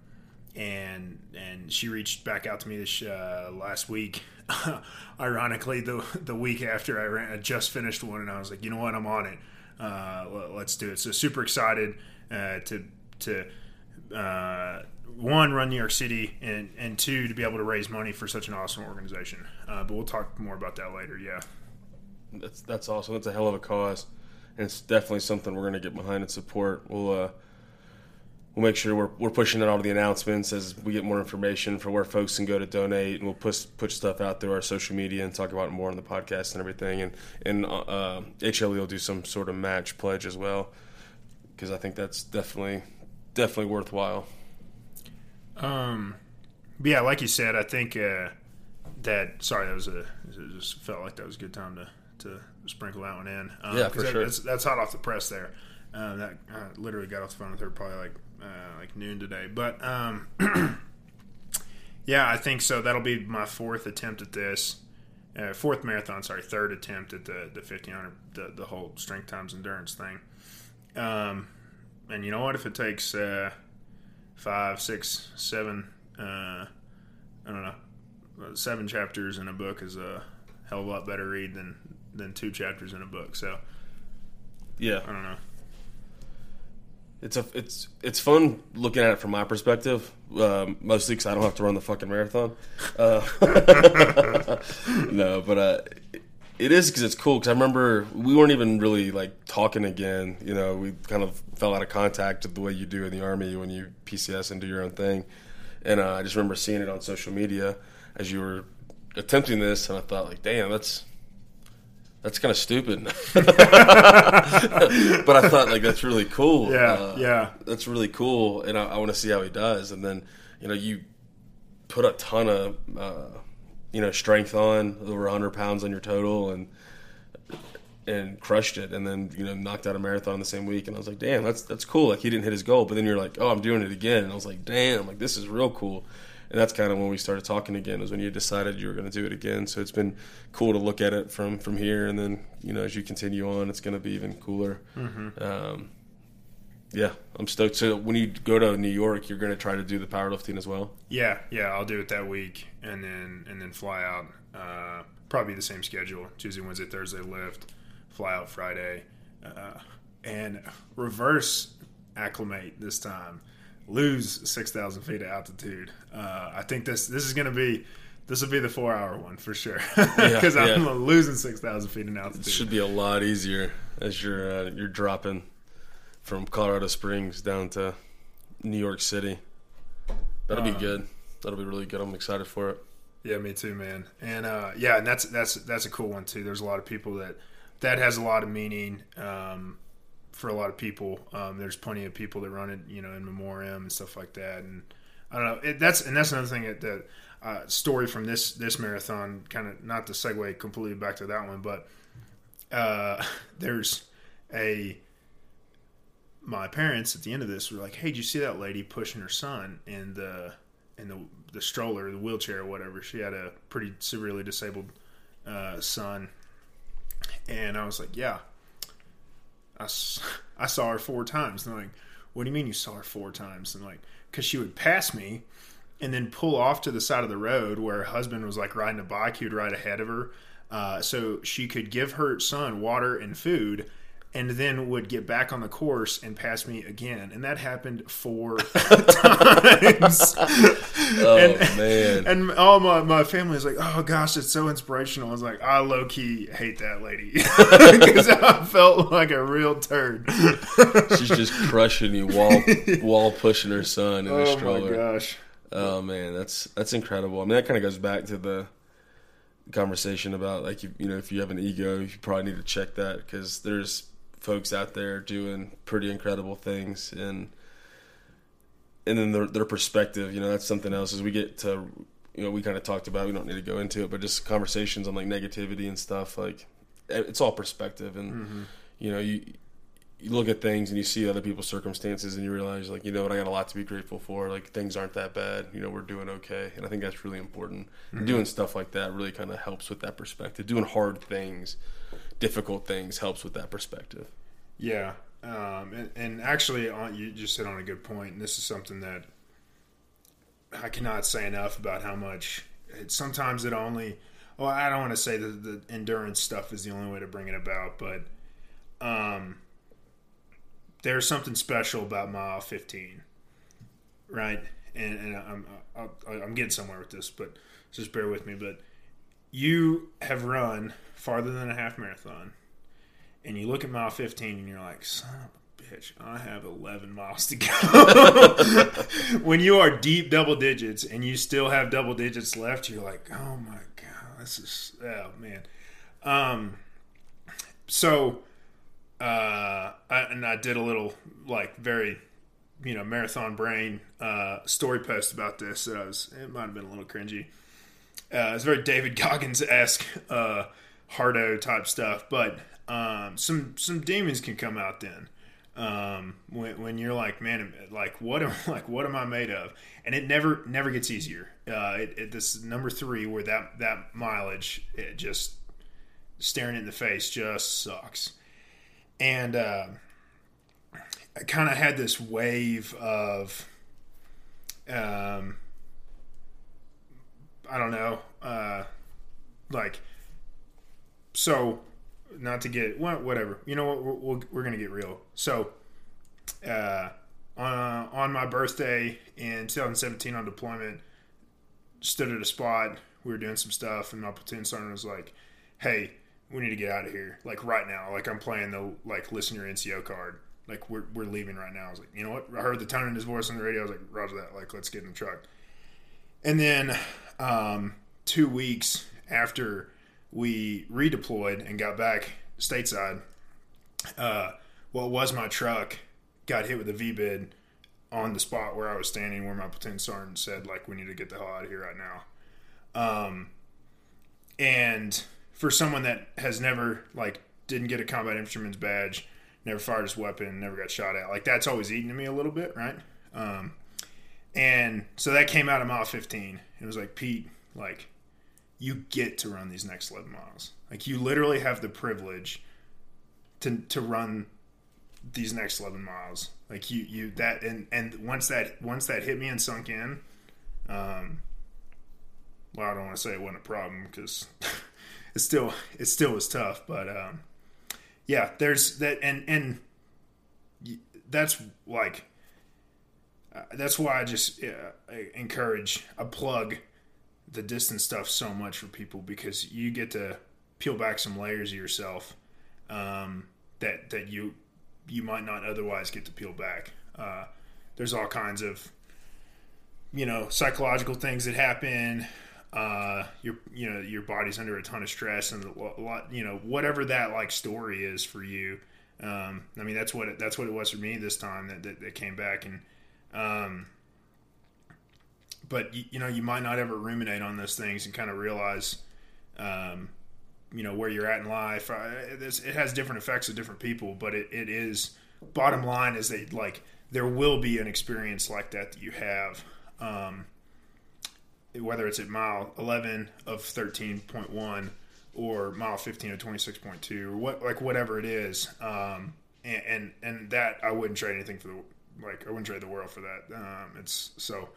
and and she reached back out to me this uh, last week. <laughs> Ironically, the the week after I ran, I just finished one, and I was like, you know what, I'm on it. Uh, let- let's do it. So super excited uh, to to uh, one run New York City, and and two to be able to raise money for such an awesome organization. Uh, but we'll talk more about that later. Yeah. That's that's awesome. That's a hell of a cause, and it's definitely something we're going to get behind and support. We'll uh, we'll make sure we're we're pushing out all the announcements as we get more information for where folks can go to donate, and we'll push push stuff out through our social media and talk about it more on the podcast and everything. And and uh, HLE will do some sort of match pledge as well, because I think that's definitely definitely worthwhile. Um, but yeah, like you said, I think uh, that. Sorry, that was a. It just felt like that was a good time to to sprinkle that one in. Um, Yeah, for that- sure. That's, that's hot off the press there. Uh, that I literally got off the phone with her probably like uh, like noon today. But um, <clears throat> yeah, I think so. That'll be my fourth attempt at this. Uh, fourth marathon, sorry, third attempt at the the fifteen hundred, the the whole strength times endurance thing. Um, and you know what? If it takes uh, five, six, seven, uh, I don't know, uh, seven chapters in a book is a hell of a lot better read than than two chapters in a book. So Yeah, I don't know. It's a it's it's fun looking at it from my perspective, um, mostly because I don't have to run the fucking marathon. Uh, <laughs> <laughs> <laughs> no, but uh, it is because it's cool. Because I remember we weren't even really like talking again. You know, we kind of fell out of contact the way you do in the army when you PCS and do your own thing. And uh, I just remember seeing it on social media as you were attempting this, and I thought like, damn, that's that's kind of stupid. <laughs> but I thought like that's really cool. Yeah, Uh, yeah. that's really cool, and I, I want to see how he does. And then you know you put a ton of uh, you know strength on over 100 pounds on your total and and crushed it and then you know knocked out a marathon the same week. And I was like damn that's that's cool. Like he didn't hit his goal but then you're like oh I'm doing it again. And I was like damn like this is real cool. And that's kind of when we started talking again was when you decided you were going to do it again. So it's been cool to look at it from from here. And then you know as you continue on it's going to be even cooler. Um, yeah I'm stoked so when you go to New York you're going to try to do the powerlifting as well Yeah, yeah, I'll do it that week, and then and then fly out. Uh, probably the same schedule: Tuesday, Wednesday, Thursday lift, fly out Friday, uh, and reverse acclimate this time. Lose six thousand feet of altitude. Uh, I think this this is going to be this will be the four hour one for sure because Yeah, <laughs> I'm yeah. losing six thousand feet in altitude. It should be a lot easier as you're uh, you're dropping from Colorado Springs down to New York City. That'll be Uh, good. That'll be really good. I'm excited for it. Yeah, me too, man. And uh, yeah, and that's that's that's a cool one too. There's a lot of people that that has a lot of meaning um, for a lot of people. Um, there's plenty of people that run it, you know, in memoriam and stuff like that. And I don't know. It, that's and that's another thing that, that uh, story from this this marathon kind of not to segue completely back to that one, but uh, <laughs> there's a my parents at the end of this were like, "Hey, did you see that lady pushing her son in the in the the stroller, the wheelchair, or whatever?" She had a pretty severely disabled uh, son, and I was like, "Yeah, I, <laughs> I saw her four times." And they're like, "What do you mean you saw her four times?" And like, because she would pass me and then pull off to the side of the road where her husband was like riding a bike. He would ride ahead of her, uh, so she could give her son water and food, and then would get back on the course and pass me again. And that happened four <laughs> times. Oh And- man, And all my, my family is like, oh gosh, it's so inspirational. I was like, I low key hate that lady <laughs> because I felt like a real turd. she's just crushing you while <laughs> while pushing her son in a stroller. oh my gosh. Oh man, that's that's incredible. I mean, that kind of goes back to the conversation about like you, you know if you have an ego, you probably need to check that because there's folks out there doing pretty incredible things and and then their their perspective. You know, that's something else. As we get to you know, we kind of talked about. We don't need to go into it, but just conversations on like negativity and stuff. Like it's all perspective, and mm-hmm. you know you you look at things and you see other people's circumstances and you realize like you know what I got a lot to be grateful for like things aren't that bad you know we're doing okay and I think that's really important and doing stuff like that really kind of helps with that perspective doing hard things difficult things helps with that perspective Yeah, um, and, and actually, on, you just hit on a good point. And this is something that I cannot say enough about how much. It, sometimes it only. Well, I don't want to say that the endurance stuff is the only way to bring it about, but um, there's something special about mile 15, right? And, and I'm I'm getting somewhere with this, but just bear with me. But you have run farther than a half marathon and you look at mile 15 and you're like, son of a bitch, I have 11 miles to go. <laughs> when you are deep double digits and you still have double digits left, you're like, oh my God, this is, oh man. Um, so, uh, I, and I did a little, like, very, you know, marathon brain uh, story post about this. That I was, it might have been a little cringy. Uh, it's very David <laughs> Goggins esque, uh, hardo type stuff, but um, some some demons can come out then. Um, when, when you're like, man, like what am <laughs> like what am I made of? And it never never gets easier. Uh, it, it, this number three where that that mileage it just staring in the face just sucks. And uh, I kind of had this wave of um, I don't know, uh, like, so not to get well, whatever. You know what? We're, we're, gonna get real. So, uh, on on my birthday in 2017 on deployment, stood at a spot. We were doing some stuff, and my platoon sergeant was like, "Hey, we need to get out of here, like right now. Like I'm playing the like listen your NCO card. Like we're we're leaving right now." I was like, "You know what?" I heard the tone in his voice on the radio. I was like, "Roger that. Like let's get in the truck." And then um, two weeks after we redeployed and got back stateside, uh, what was my truck got hit with a VBIED on the spot where I was standing, where my platoon sergeant said, like, we need to get the hell out of here right now. Um, and for someone that has never, like, didn't get a combat infantryman's badge, never fired his weapon, never got shot at, like, that's always eating to me a little bit, right? Um, and so that came out of mile 15. It was like, Pete, like, you get to run these next 11 miles. Like, you literally have the privilege to, to run these next 11 miles. Like, you, you, that, and, and once that, once that hit me and sunk in, um, well, I don't want to say it wasn't a problem because <laughs> it still, it still was tough, but, um, yeah, there's that, and, and that's like, uh, that's why I just uh, I encourage a plug the distance stuff so much for people because you get to peel back some layers of yourself um, that that you you might not otherwise get to peel back. Uh, there's all kinds of you know psychological things that happen. Uh, your you know your body's under a ton of stress and a lot you know whatever that like story is for you. Um, I mean that's what it, that's what it was for me this time that that, that came back and um, but you, you, know you might not ever ruminate on those things and kind of realize um, you know where you're at in life. Uh, it has different effects of different people, but it, it is bottom line is that like there will be an experience like that that you have, um, whether it's at mile 11 of 13.1 or mile 15 of 26.2 or what like whatever it is, um, and, and, and that I wouldn't trade anything for the like I wouldn't trade the world for that. Um, it's so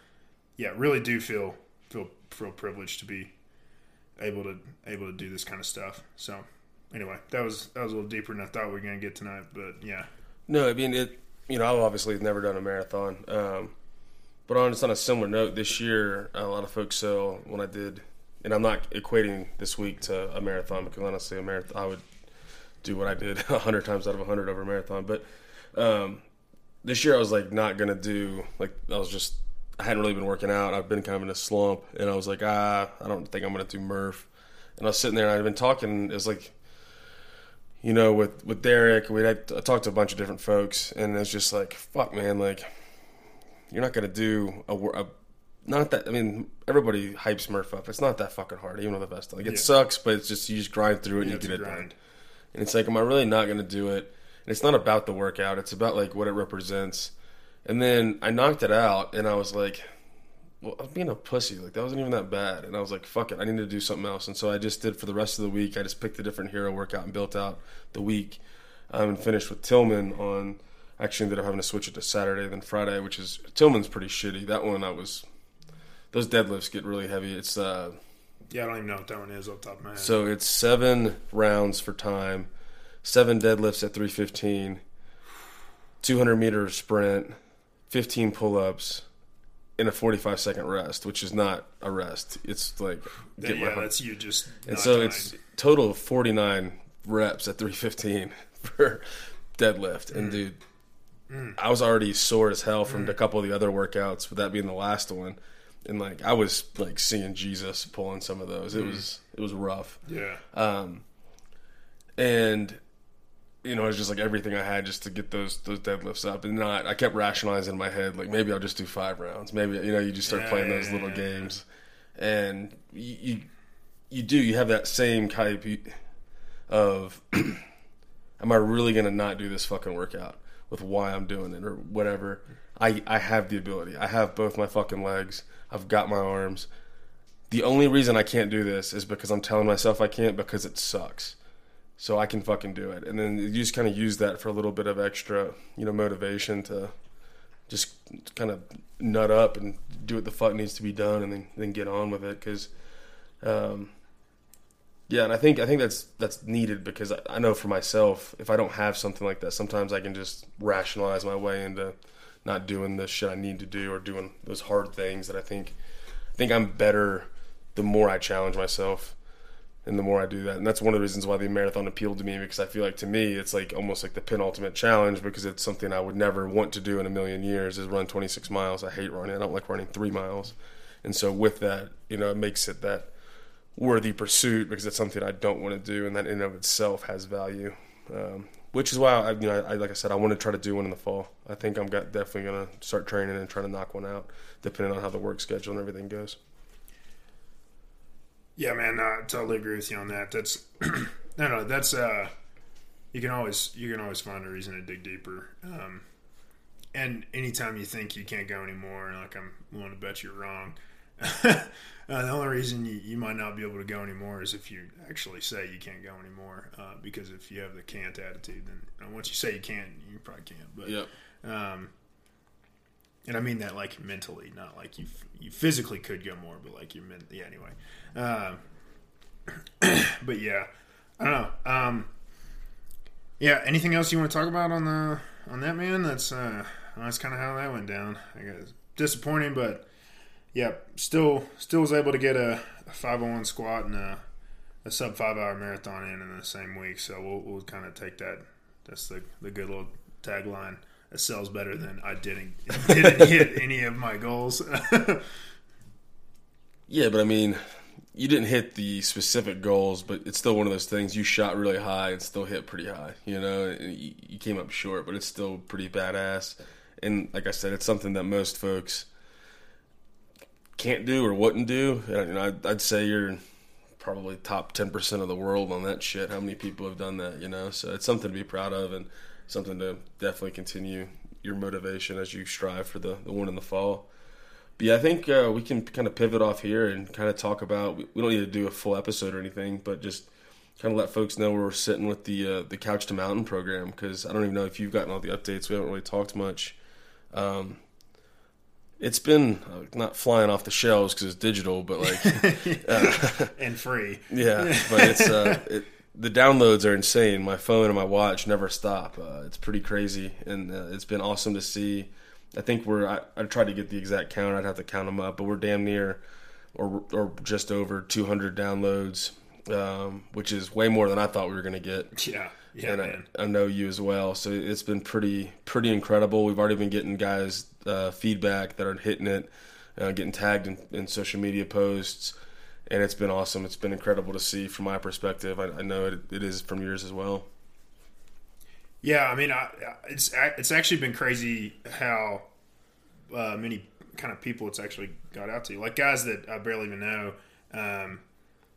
yeah, really do feel feel feel privileged to be able to able to do this kind of stuff. So anyway, that was that was a little deeper than I thought we were to get tonight. But yeah, no, I mean it. You know, I've obviously never done a marathon, um, but on just on a similar note, this year a lot of folks So when I did, and I'm not equating this week to a marathon because honestly, a marathon I would do what I did <laughs> hundred times out of hundred over a marathon. But um, this year I was like not gonna do like I was just I hadn't really been working out. I've been kind of in a slump, and I was like, ah, I don't think I'm to do Murph. And I was sitting there, and I'd been talking. It was like, you know, with with Derek, we had I talked to a bunch of different folks, and it's just like, fuck, man, like, you're not to do a, a not that I mean everybody hypes Murph up. It's not that fucking hard, even with the best. Like it yeah. sucks, but it's just you just grind through it yeah, and you get it grind. done. And it's like, am I really not to do it? And it's not about the workout. It's about like what it represents. And then I knocked it out, and I was like, well, I'm being a pussy. Like, that wasn't even that bad. And I was like, fuck it, I need to do something else. And so I just did for the rest of the week. I just picked a different hero workout and built out the week. Um, and finished with Tillman on. Actually, ended up having to switch it to Saturday than Friday, which is Tillman's pretty shitty. That one I was. Those deadlifts get really heavy. It's uh. Yeah, I don't even know what that one is off top of my head. So it's seven rounds for time, seven deadlifts at three fifteen, two hundred meter sprint, 15 pull-ups in a 45 second rest, which is not a rest. It's like get yeah, that's you just. And so it's total of 49 reps at 315 <laughs> for deadlift. Mm. And dude, mm. I was already sore as hell from mm. a couple of the other workouts, with that being the last one. And like I was like seeing Jesus pulling some of those. It mm. was it was rough. Yeah. Um, and you know, it's just like everything I had just to get those those deadlifts up, and not. I kept rationalizing in my head like maybe I'll just do five rounds. Maybe you know you just start yeah, playing those little games, and you, you, you do you have that same type of <clears throat> am I really gonna not do this fucking workout with why I'm doing it or whatever. I I have the ability. I have both my fucking legs. I've got my arms. The only reason I can't do this is because I'm telling myself I can't because it sucks so I can fucking do it. And then you just kind of use that for a little bit of extra, you know, motivation to just kind of nut up and do what the fuck needs to be done, and then then get on with it. Because, um, yeah, and I think I think that's that's needed because I, I know for myself, if I don't have something like that, sometimes I can just rationalize my way into not doing the shit I need to do or doing those hard things that I think I think I'm better the more I challenge myself and the more I do that, and that's one of the reasons why the marathon appealed to me because I feel like to me it's like almost like the penultimate challenge because it's something I would never want to do in a million years is run 26 miles. I hate running. I don't like running three miles, and so with that, you know, it makes it that worthy pursuit because it's something I don't want to do, and that in and of itself has value. Um, which is why I, you know, I, like I said, I want to try to do one in the fall. I think I'm got, definitely gonna start training and trying to knock one out, depending on how the work schedule and everything goes. Yeah, man, I totally agree with you on that. That's <clears throat> no, no, that's uh, you can always you can always find a reason to dig deeper. Um, and anytime you think you can't go anymore, like I'm willing to bet you're wrong. <laughs> uh, the only reason you, you might not be able to go anymore is if you actually say you can't go anymore. Uh, because if you have the can't attitude, then once you say you can't, you probably can't. But yep. um, and I mean that like mentally, not like you you physically could go more, but like you meant yeah. Anyway, uh, <clears throat> but yeah, I don't know. Um, yeah, anything else you want to talk about on the on that man? That's uh, that's kind of how that went down. I guess disappointing, but yeah, still still was able to get a, a 501 squat and a, a sub five hour marathon in in the same week. So we'll, we'll kind of take that. That's the the good little tagline. It sells better than I didn't didn't <laughs> hit any of my goals. <laughs> Yeah, but I mean, you didn't hit the specific goals, but it's still one of those things. You shot really high and still hit pretty high. You know, you, came up short, but it's still pretty badass. And like I said, it's something that most folks can't do or wouldn't do. You know, I'd, I'd say you're probably top ten percent of the world on that shit. How many people have done that? You know, so it's something to be proud of and something to definitely continue your motivation as you strive for the the one in the fall. But yeah, I think uh, we can kind of pivot off here and kind of talk about. We don't need to do a full episode or anything, but just kind of let folks know where we're sitting with the uh, the Couch to Mountain program because I don't even know if you've gotten all the updates. We haven't really talked much. Um, it's been uh, not flying off the shelves because it's digital, but like <laughs> uh, <laughs> and free. Yeah, but it's uh, it, the downloads are insane. My phone and my watch never stop. Uh, it's pretty crazy, and uh, it's been awesome to see. I think we're. I, I tried to get the exact count. I'd have to count them up, but we're damn near, or or just over 200 downloads, um, which is way more than I thought we were going to get. <laughs> Yeah, yeah, and. I, I, know you as well. So it's been pretty pretty incredible. We've already been getting guys uh, feedback that are hitting it, uh, getting tagged in, in, social media posts, and it's been awesome. It's been incredible to see from my perspective. I, I know it, it is from yours as well. Yeah, I mean, I, it's it's actually been crazy how uh, many kind of people it's actually got out to, like guys that I barely even know, um,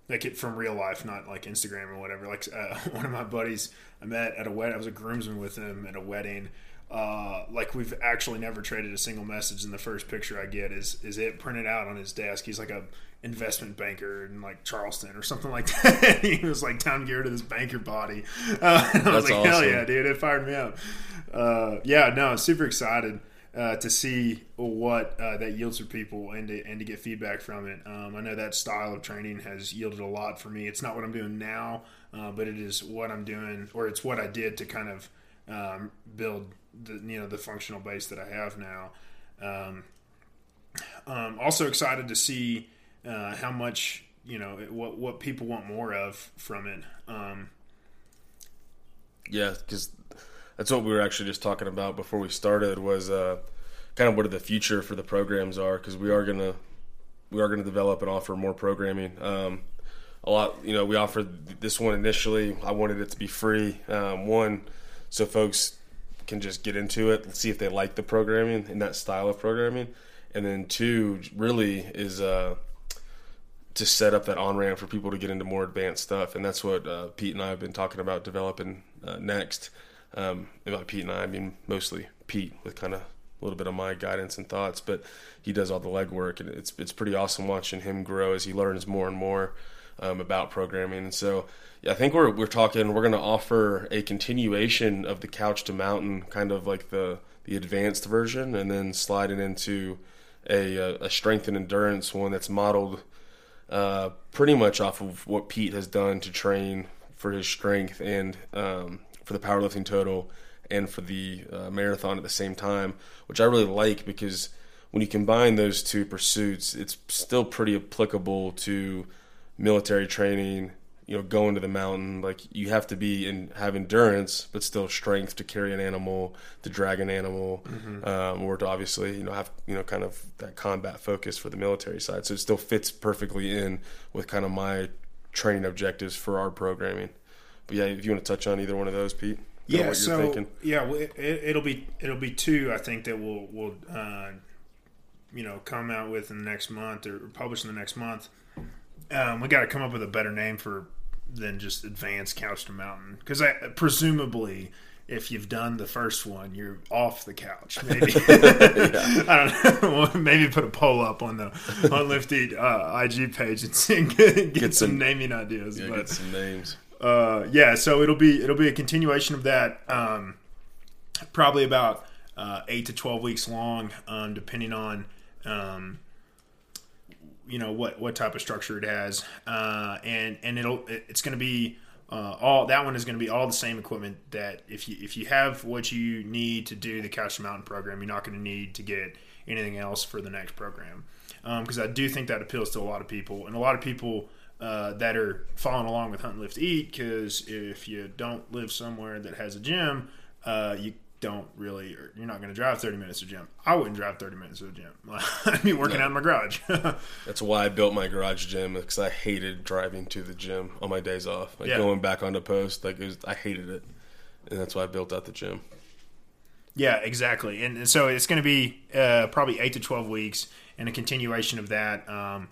like it from real life, not like Instagram or whatever. Like uh, <laughs> one of my buddies I met at a wedding, I was a groomsman with him at a wedding. Uh, like we've actually never traded a single message, and the first picture I get is is it printed out on his desk. He's like a investment banker in like Charleston or something like <laughs> that. he was like, "Time to get rid of this banker body." Uh, I was like, awesome. "Hell yeah, dude! It fired me up." Uh, yeah, no, super excited uh, to see what uh, that yields for people and to, and to get feedback from it. Um, I know that style of training has yielded a lot for me. It's not what I'm doing now, uh, but it is what I'm doing, or it's what I did to kind of um, build the you know the functional base that I have now. Um, I'm also excited to see uh, how much you know what what people want more of from it. Um, yeah, because that's what we were actually just talking about before we started was uh, kind of what the future for the programs are because we are gonna we are gonna develop and offer more programming. Um, a lot, you know, we offered this one initially. I wanted it to be free. Um, one, so folks can just get into it and see if they like the programming and that style of programming. And then two, really is uh, to set up that on ramp for people to get into more advanced stuff. And that's what uh, Pete and I have been talking about developing uh, next. Um, by Pete and I, I mean mostly Pete with kind of a little bit of my guidance and thoughts, but he does all the legwork, and it's it's pretty awesome watching him grow as he learns more and more um, about programming. And so, I think we're we're talking we're going to offer a continuation of the couch to mountain, kind of like the the advanced version, and then sliding into a a strength and endurance one that's modeled uh, pretty much off of what Pete has done to train for his strength and um, for the powerlifting total and for the uh, marathon at the same time, which I really like because when you combine those two pursuits, it's still pretty applicable to military training. You know, going to the mountain, like you have to be and have endurance, but still strength to carry an animal, to drag an animal, mm-hmm. um, or to obviously, you know, have you know kind of that combat focus for the military side. So it still fits perfectly in with kind of my training objectives for our programming. But yeah, if you want to touch on either one of those, Pete. Yeah, so thinking. yeah, it, will be it'll be two. I think that we'll we'll uh, you know come out with in the next month or publish in the next month. Um, we got to come up with a better name for than just advanced couch to mountain because I presumably if you've done the first one, you're off the couch. <laughs> Maybe <laughs> I don't know. <laughs> maybe put a poll up on the on Lifty uh, IG page and see, get, get, some, some, naming ideas. Yeah, but, get some names uh, yeah, so it'll be it'll be a continuation of that. Um, probably about uh, eight to twelve weeks long, um, depending on um, you know what what type of structure it has, uh, and and it'll it's going to be uh, all that one is going to be all the same equipment that if you if you have what you need to do the to Mountain program, you're not going to need to get anything else for the next program. Because um, I do think that appeals to a lot of people, and a lot of people uh, that are following along with Hunt, Lift, Eat. Because if you don't live somewhere that has a gym, uh, you don't really, you're not going to drive 30 minutes to the gym. I wouldn't drive 30 minutes to the gym. <laughs> I'd be working no. out in my garage. <laughs> That's why I built my garage gym because I hated driving to the gym on my days off. Like yeah. going back on the post, like was, I hated it. And that's why I built out the gym. Yeah, exactly. And, and so it's going to be uh, probably 8 to 12 weeks and a continuation of that um,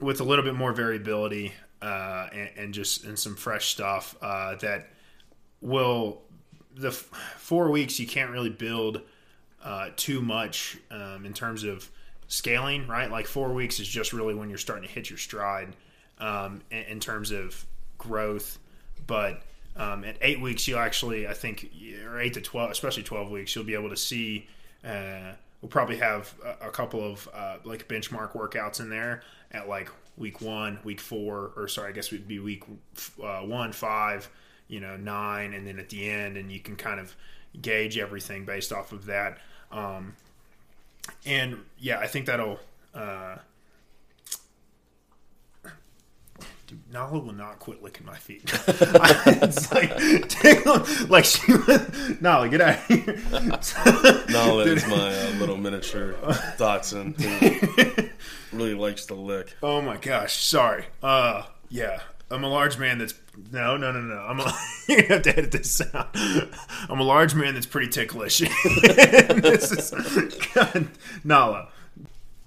with a little bit more variability uh, and, and, just and some fresh stuff uh, that will the f- four weeks you can't really build uh, too much um, in terms of scaling, right? Like four weeks is just really when you're starting to hit your stride um, in, in, terms of growth. But um, at eight weeks, you'll actually, I think, or eight to twelve, especially twelve weeks, you'll be able to see. Uh, we'll probably have a, a couple of uh, like benchmark workouts in there at like week one, week four, or sorry, I guess would be week uh, one, five you know nine, and then at the end, and you can kind of gauge everything based off of that. Um, and yeah, I think that'll. Uh, Dude, Nala will not quit licking my feet. <laughs> it's like, like she Nala, get out of here. <laughs> Nala is my uh, <laughs> little miniature dachshund who really likes to lick. Oh my gosh, sorry. Uh, yeah, I'm a large man that's no, no, no, no. I'm a, <laughs> you have to edit this out. I'm a large man that's pretty ticklish. <laughs> this is God, Nala.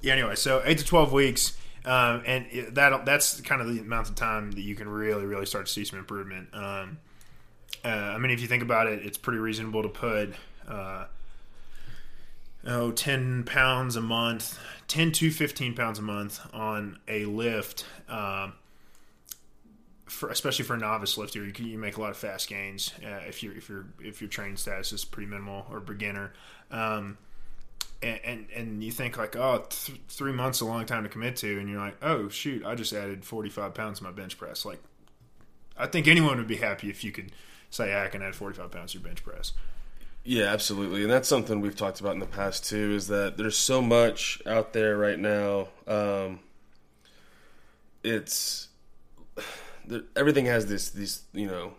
Yeah. Anyway, so eight to twelve weeks, um, and that that's kind of the amount of time that you can really, really start to see some improvement. Um, uh, I mean, if you think about it, it's pretty reasonable to put. Uh, oh, 10 pounds a month, 10 to 15 pounds a month on a lift. Um, for, especially for a novice lifter, you can you make a lot of fast gains uh, if you if your if your training status is pretty minimal or beginner. Um, and, and, and you think like, oh, th- three months a long time to commit to, and you're like, oh shoot, I just added 45 pounds to my bench press. Like, I think anyone would be happy if you could say, I can add 45 pounds to your bench press. Yeah, absolutely, and that's something we've talked about in the past too. Is that there's so much out there right now. Um, it's everything has this these you know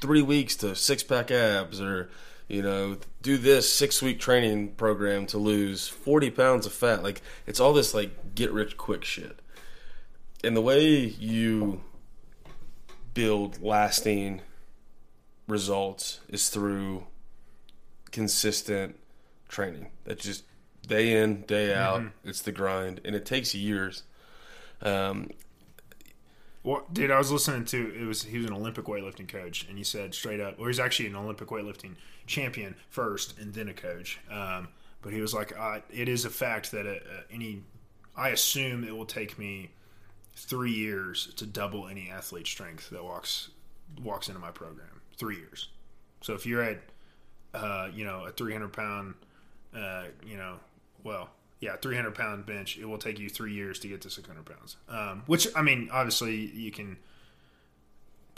three weeks to six pack abs or you know do this six week training program to lose 40 pounds of fat. Like it's all this like get rich quick shit. And the way you build lasting results is through consistent training. That just day in day out mm-hmm. it's the grind. And it takes years. Um, well, dude, I was listening to it was he was an Olympic weightlifting coach, and he said straight up, or he's actually an Olympic weightlifting champion first, and then a coach. Um, but he was like, it is a fact that a, uh, a, uh, any, I assume it will take me three years to double any athlete strength that walks walks into my program. Three years. So if you're at, uh, you know, a 300 pound, uh, you know, well, yeah, 300 pound bench, it will take you three years to get to 600 pounds. Um, which, I mean, obviously you can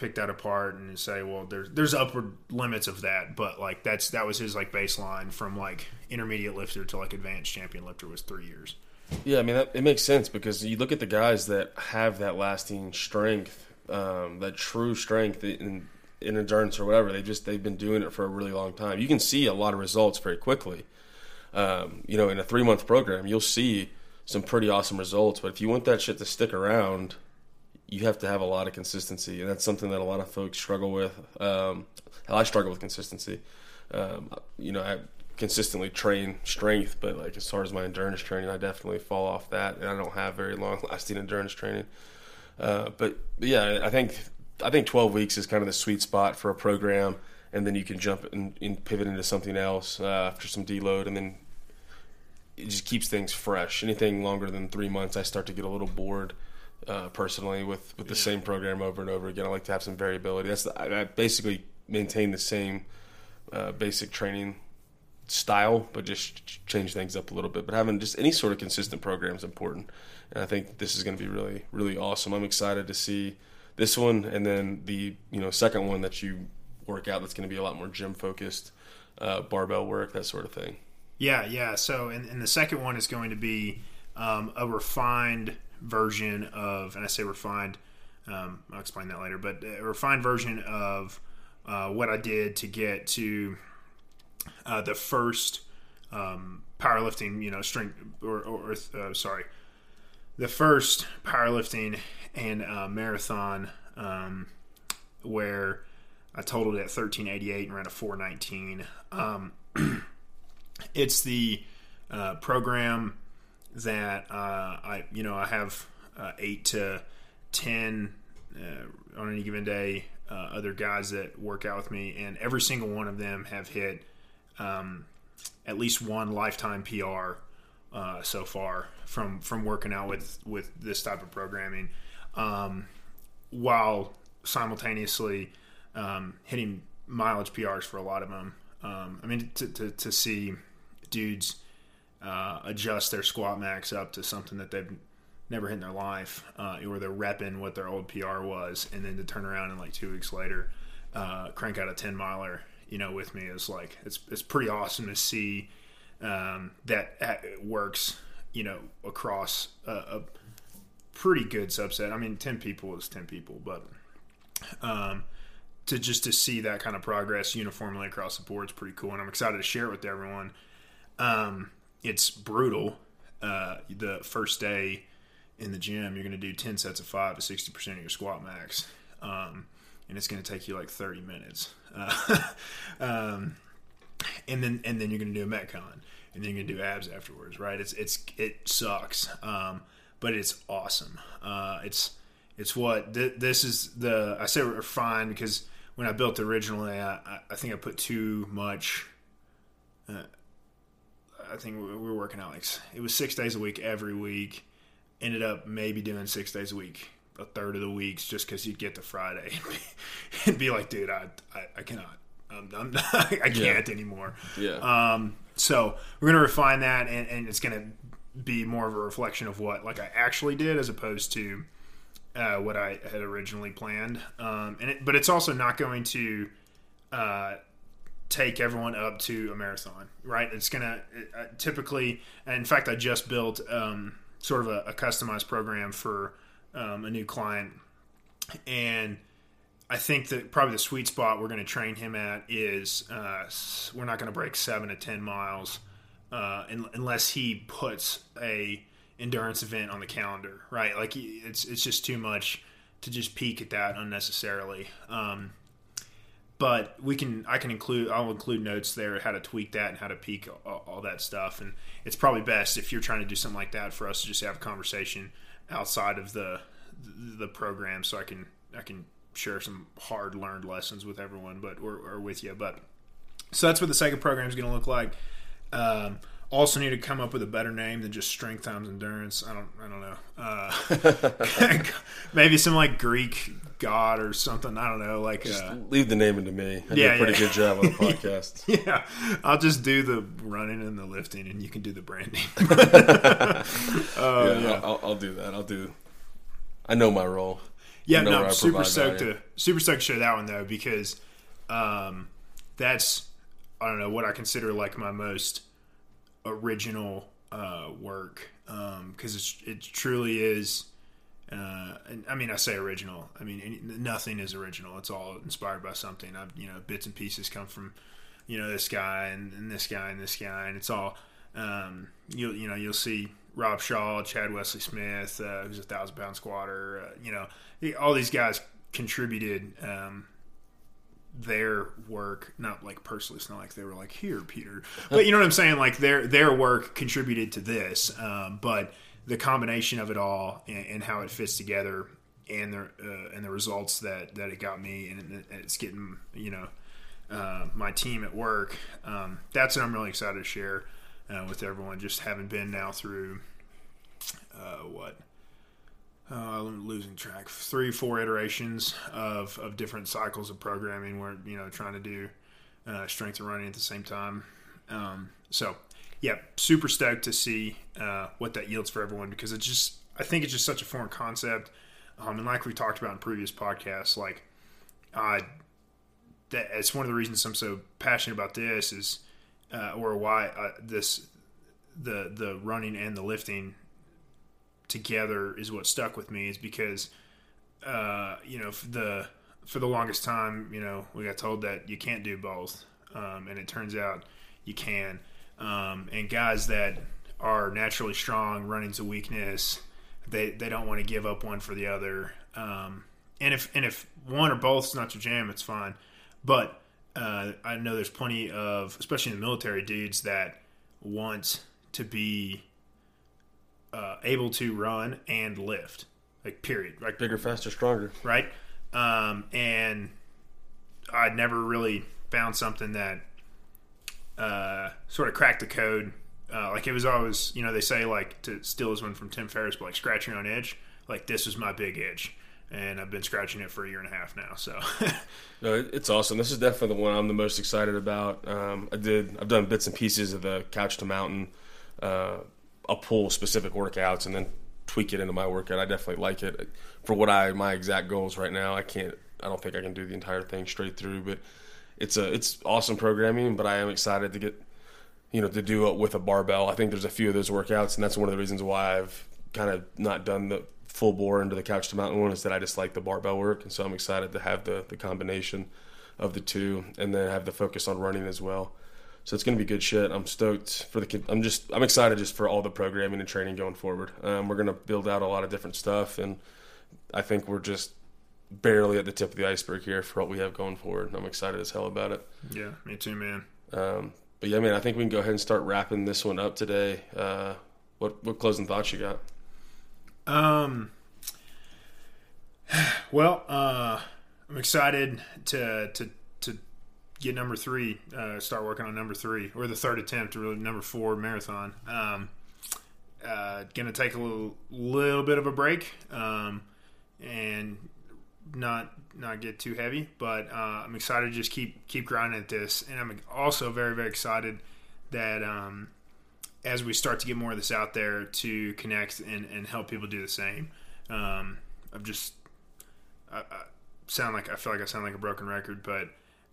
pick that apart and say, well, there's there's upward limits of that, but like that's that was his like baseline from like intermediate lifter to like advanced champion lifter was three years. Yeah, I mean that, it makes sense because you look at the guys that have that lasting strength, um, that true strength in, in endurance or whatever. They just they've been doing it for a really long time. You can see a lot of results very quickly um, you know, in a three month program, you'll see some pretty awesome results. But if you want that shit to stick around, you have to have a lot of consistency, and that's something that a lot of folks struggle with. Um, I struggle with consistency. Um, you know, I consistently train strength, but like as far as my endurance training, I definitely fall off that, and I don't have very long lasting <laughs> endurance training. Uh, but, yeah, I think I think 12 weeks is kind of the sweet spot for a program and then you can jump and, and pivot into something else uh, after some deload, and then it just keeps things fresh. Anything longer than three months, I start to get a little bored. Uh, personally, with, with the yeah. same program over and over again, I like to have some variability. That's the, I, I basically maintain the same uh, basic training style, but just change things up a little bit. But having just any sort of consistent program is important, and I think this is going to be really, really awesome. I'm excited to see this one, and then the you know second one that you work out that's going to be a lot more gym focused, uh, barbell work, that sort of thing. Yeah, yeah. So, and, and the second one is going to be um, a refined version of, and I say refined, um, I'll explain that later, but a refined version of uh, what I did to get to uh, the first um, powerlifting, you know, strength or, or uh, sorry, the first powerlifting and uh, marathon um, where I totaled at 1388 and ran a 419. Um, <clears throat> it's the uh, program that uh, I, you know, I have uh, eight to ten uh, on any given day. Uh, other guys that work out with me, and every single one of them have hit um, at least one lifetime PR uh, so far from from working out with with this type of programming, um, while simultaneously um, hitting mileage PRs for a lot of them. Um, I mean, to, to, to see dudes uh, adjust their squat max up to something that they've never hit in their life, uh, or they're repping what their old PR was, and then to turn around and like two weeks later uh, crank out a ten miler, you know, with me is like it's it's pretty awesome to see um, that it works, you know, across a, a, pretty good subset. I mean, ten people is ten people, but um, to just to see that kind of progress uniformly across the board is pretty cool, and I'm excited to share it with everyone. Um, it's brutal. Uh, the first day in the gym, you're going to do 10 sets of five to 60% of your squat max. Um, and it's going to take you like 30 minutes. Uh, <laughs> um, and then, and then you're going to do a Metcon and then you're going to do abs afterwards, right? It's, it's, it sucks. Um, but it's awesome. Uh, it's, it's what th- this is the, I say refined because when I built originally, I, I think I put too much, uh, I think we were working out like it was six days a week every week. Ended up maybe doing six days a week, a third of the weeks, just because you'd get to Friday and be, <laughs> and be like, dude, I, I, I cannot. I'm, I'm not, <laughs> I can't yeah. anymore. Yeah. Um, so we're gonna refine that, and, and it's gonna be more of a reflection of what like I actually did, as opposed to uh, what I had originally planned. Um, and it, but it's also not going to uh, take everyone up to a marathon, right? It's gonna uh, typically, in fact, I just built um, sort of a, a, customized program for um, a new client, and I think that probably the sweet spot we're going to train him at is uh, we're not going to break seven to ten miles uh, unless he puts a endurance event on the calendar, right? Like it's it's just too much to just peak at that unnecessarily. Um, but we can I can include I'll include notes there how to tweak that and how to peak all, all, that stuff and it's probably best if you're trying to do something like that for us to just have a conversation outside of the the program so I can I can share some hard learned lessons with everyone but or, or with you but so that's what the second program is going to look like um, also need to come up with a better name than just strength times endurance. I don't, I don't know. Uh, <laughs> maybe some like Greek god or something. I don't know. Like, uh, leave the naming to me. I yeah, do a pretty yeah. good job on the <laughs> podcast. yeah, I'll just do the running and the lifting, and you can do the branding. <laughs> uh, yeah, yeah. I'll, I'll, do that. I'll do. I know my role. Yeah, no, I'm super stoked value. to super stoked to share that one though because um, that's I don't know what I consider like my most original uh, work because um, it truly is. Uh, I mean, I say original. I mean, nothing is original. It's all inspired by something. I've, you know, bits and pieces come from, you know, this guy and, and this guy and this guy, and it's all. Um, you you know, you'll see Rob Shaul, Chad Wesley Smith, uh, who's a thousand pound squatter. Uh, you know, all these guys contributed um, their work, not like personally, it's not like they were like, here, Peter. But you know what I'm saying? Like their their work contributed to this. Um, but the combination of it all and, and how it fits together and the uh, and the results that that it got me and it's getting you know uh, my team at work. Um, that's what I'm really excited to share uh, with everyone. Just having been now through uh, what uh, I'm losing track. Three, four iterations of, of different cycles of programming where, you know, trying to do uh, strength and running at the same time. Um, so, yeah, super stoked to see uh, what that yields for everyone because it's just, I think it's just such a foreign concept. Um, and like we talked about in previous podcasts, like that it's one of the reasons I'm so passionate about this is, uh, or why uh, this the the running and the lifting together is what stuck with me is because uh, you know the for the longest time you know we got told that you can't do both um, and it turns out you can. Um, and guys that are naturally strong running's a weakness they they don't want to give up one for the other. Um, and if and if one or both is not your jam it's fine. But uh, I know there's plenty of especially in the military dudes that want to be uh, able to run and lift, like period, like Bigger, faster, stronger. right? Um, and I'd never really found something that uh, sort of cracked the code. Uh, like it was always, you know, they say like to steal this one from Tim Ferriss, but like scratch your own itch. Like this was my big edge, and I've been scratching it for a year and a half now. So <laughs> No, it's awesome. This is definitely the one I'm the most excited about. Um, I did. I've done bits and pieces of the couch to mountain. Uh, I'll pull specific workouts and then tweak it into my workout. I definitely like it for what I my exact goals right now. I can't. I don't think I can do the entire thing straight through, but it's a it's awesome programming. But I am excited to get you know to do it with a barbell. I think there's a few of those workouts, and that's one of the reasons why I've kind of not done the full bore into the couch to mountain one is that I just like the barbell work, and so I'm excited to have the the combination of the two, and then have the focus on running as well. So it's going to be good shit. I'm stoked for the. kid- I'm just. I'm excited just for all the programming and training going forward. Um, we're going to build out a lot of different stuff, and I think we're just barely at the tip of the iceberg here for what we have going forward. And I'm excited as hell about it. yeah, me too, man. Um, but yeah, man, I think we can go ahead and start wrapping this one up today. Uh, what what closing thoughts you got? Um. <sighs> Well, uh, I'm excited to to to get number three. Uh, start working on number three or the third attempt, really number four marathon. Um, uh, gonna take a little little bit of a break, um, and not not get too heavy. But uh, I'm excited to just keep keep grinding at this, and I'm also very very excited that um, as we start to get more of this out there to connect and, and help people do the same. Um, I'm just I, I sound like I feel like I sound like a broken record, but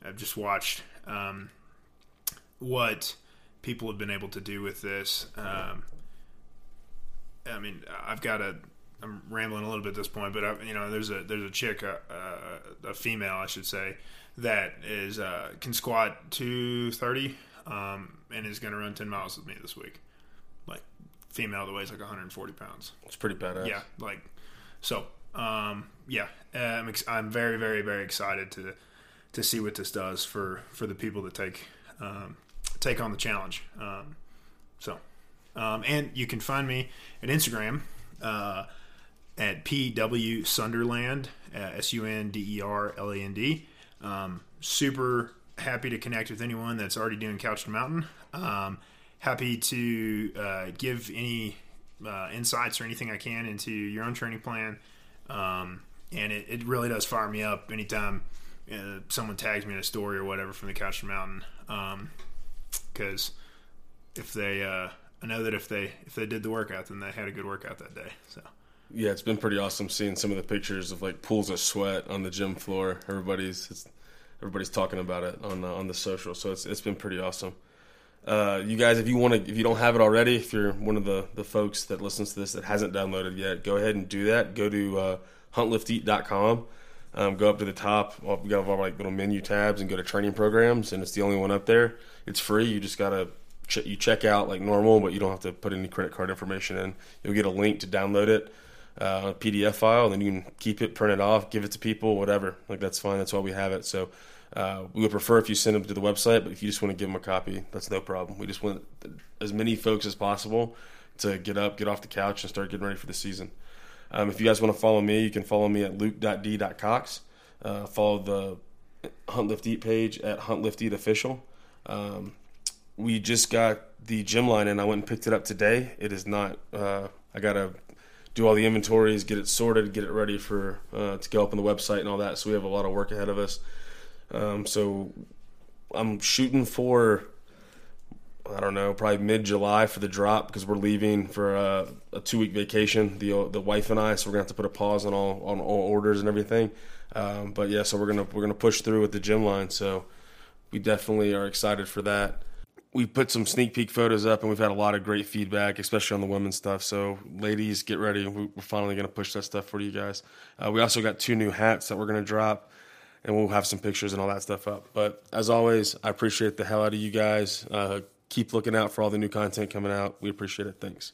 I've just watched um, what people have been able to do with this. Um, I mean, I've got a. I'm rambling a little bit at this point, but I, you know, there's a there's a chick, a, a, a female, I should say, that is uh, can squat 230 um, and is going to run 10 miles with me this week. Like female that weighs like 140 pounds. It's pretty badass. Yeah, like so. Um, yeah, uh, I'm ex- I'm very very very excited to to see what this does for for the people that take um, take on the challenge. Um, so, um, and you can find me at Instagram uh, at pw Sunderland uh, s u n d e r l a n d. Um, super happy to connect with anyone that's already doing Couch to Mountain. Um, happy to uh, give any uh, insights or anything I can into your own training plan. Um, and it, it really does fire me up anytime uh, someone tags me in a story or whatever from the Couch Mountain. Because if they, uh, I know that if they if they did the workout, then they had a good workout that day. So Yeah, it's been pretty awesome seeing some of the pictures of like pools of sweat on the gym floor. Everybody's everybody's talking about it on uh, on the social, so it's it's been pretty awesome. Uh, you guys, if you want to, if you don't have it already, if you're one of the the folks that listens to this that hasn't downloaded yet, go ahead and do that. Go to uh, huntlifteat.com. Um, go up to the top. We got all like little menu tabs and go to training programs, and it's the only one up there. It's free. You just gotta ch- you check out like normal, but you don't have to put any credit card information in. You'll get a link to download it, uh, a PDF file, and then you can keep it, print it off, give it to people, whatever. Like that's fine. That's why we have it. So uh, we would prefer if you send them to the website, but if you just want to give them a copy, that's no problem. We just want as many folks as possible to get up, get off the couch, and start getting ready for the season. Um, if you guys want to follow me, you can follow me at luke.d.cox. Uh, follow the Hunt Lift Eat page at Hunt Lift Eat Official. Um, we just got the gym line and I went and picked it up today. It is not. Uh, I gotta do all the inventories, get it sorted, get it ready for uh, to go up on the website and all that. So we have a lot of work ahead of us. Um, so I'm shooting for I don't know, probably mid July for the drop because we're leaving for a, a two week vacation. The the wife and I, so we're gonna have to put a pause on all on all orders and everything. Um, but yeah, so we're gonna we're gonna push through with the gym line. So we definitely are excited for that. We put some sneak peek photos up, and we've had a lot of great feedback, especially on the women's stuff. So, ladies, get ready. We're finally to push that stuff for you guys. Uh, we also got two new hats that we're to drop, and we'll have some pictures and all that stuff up. But as always, I appreciate the hell out of you guys. Uh, keep looking out for all the new content coming out. We appreciate it. Thanks.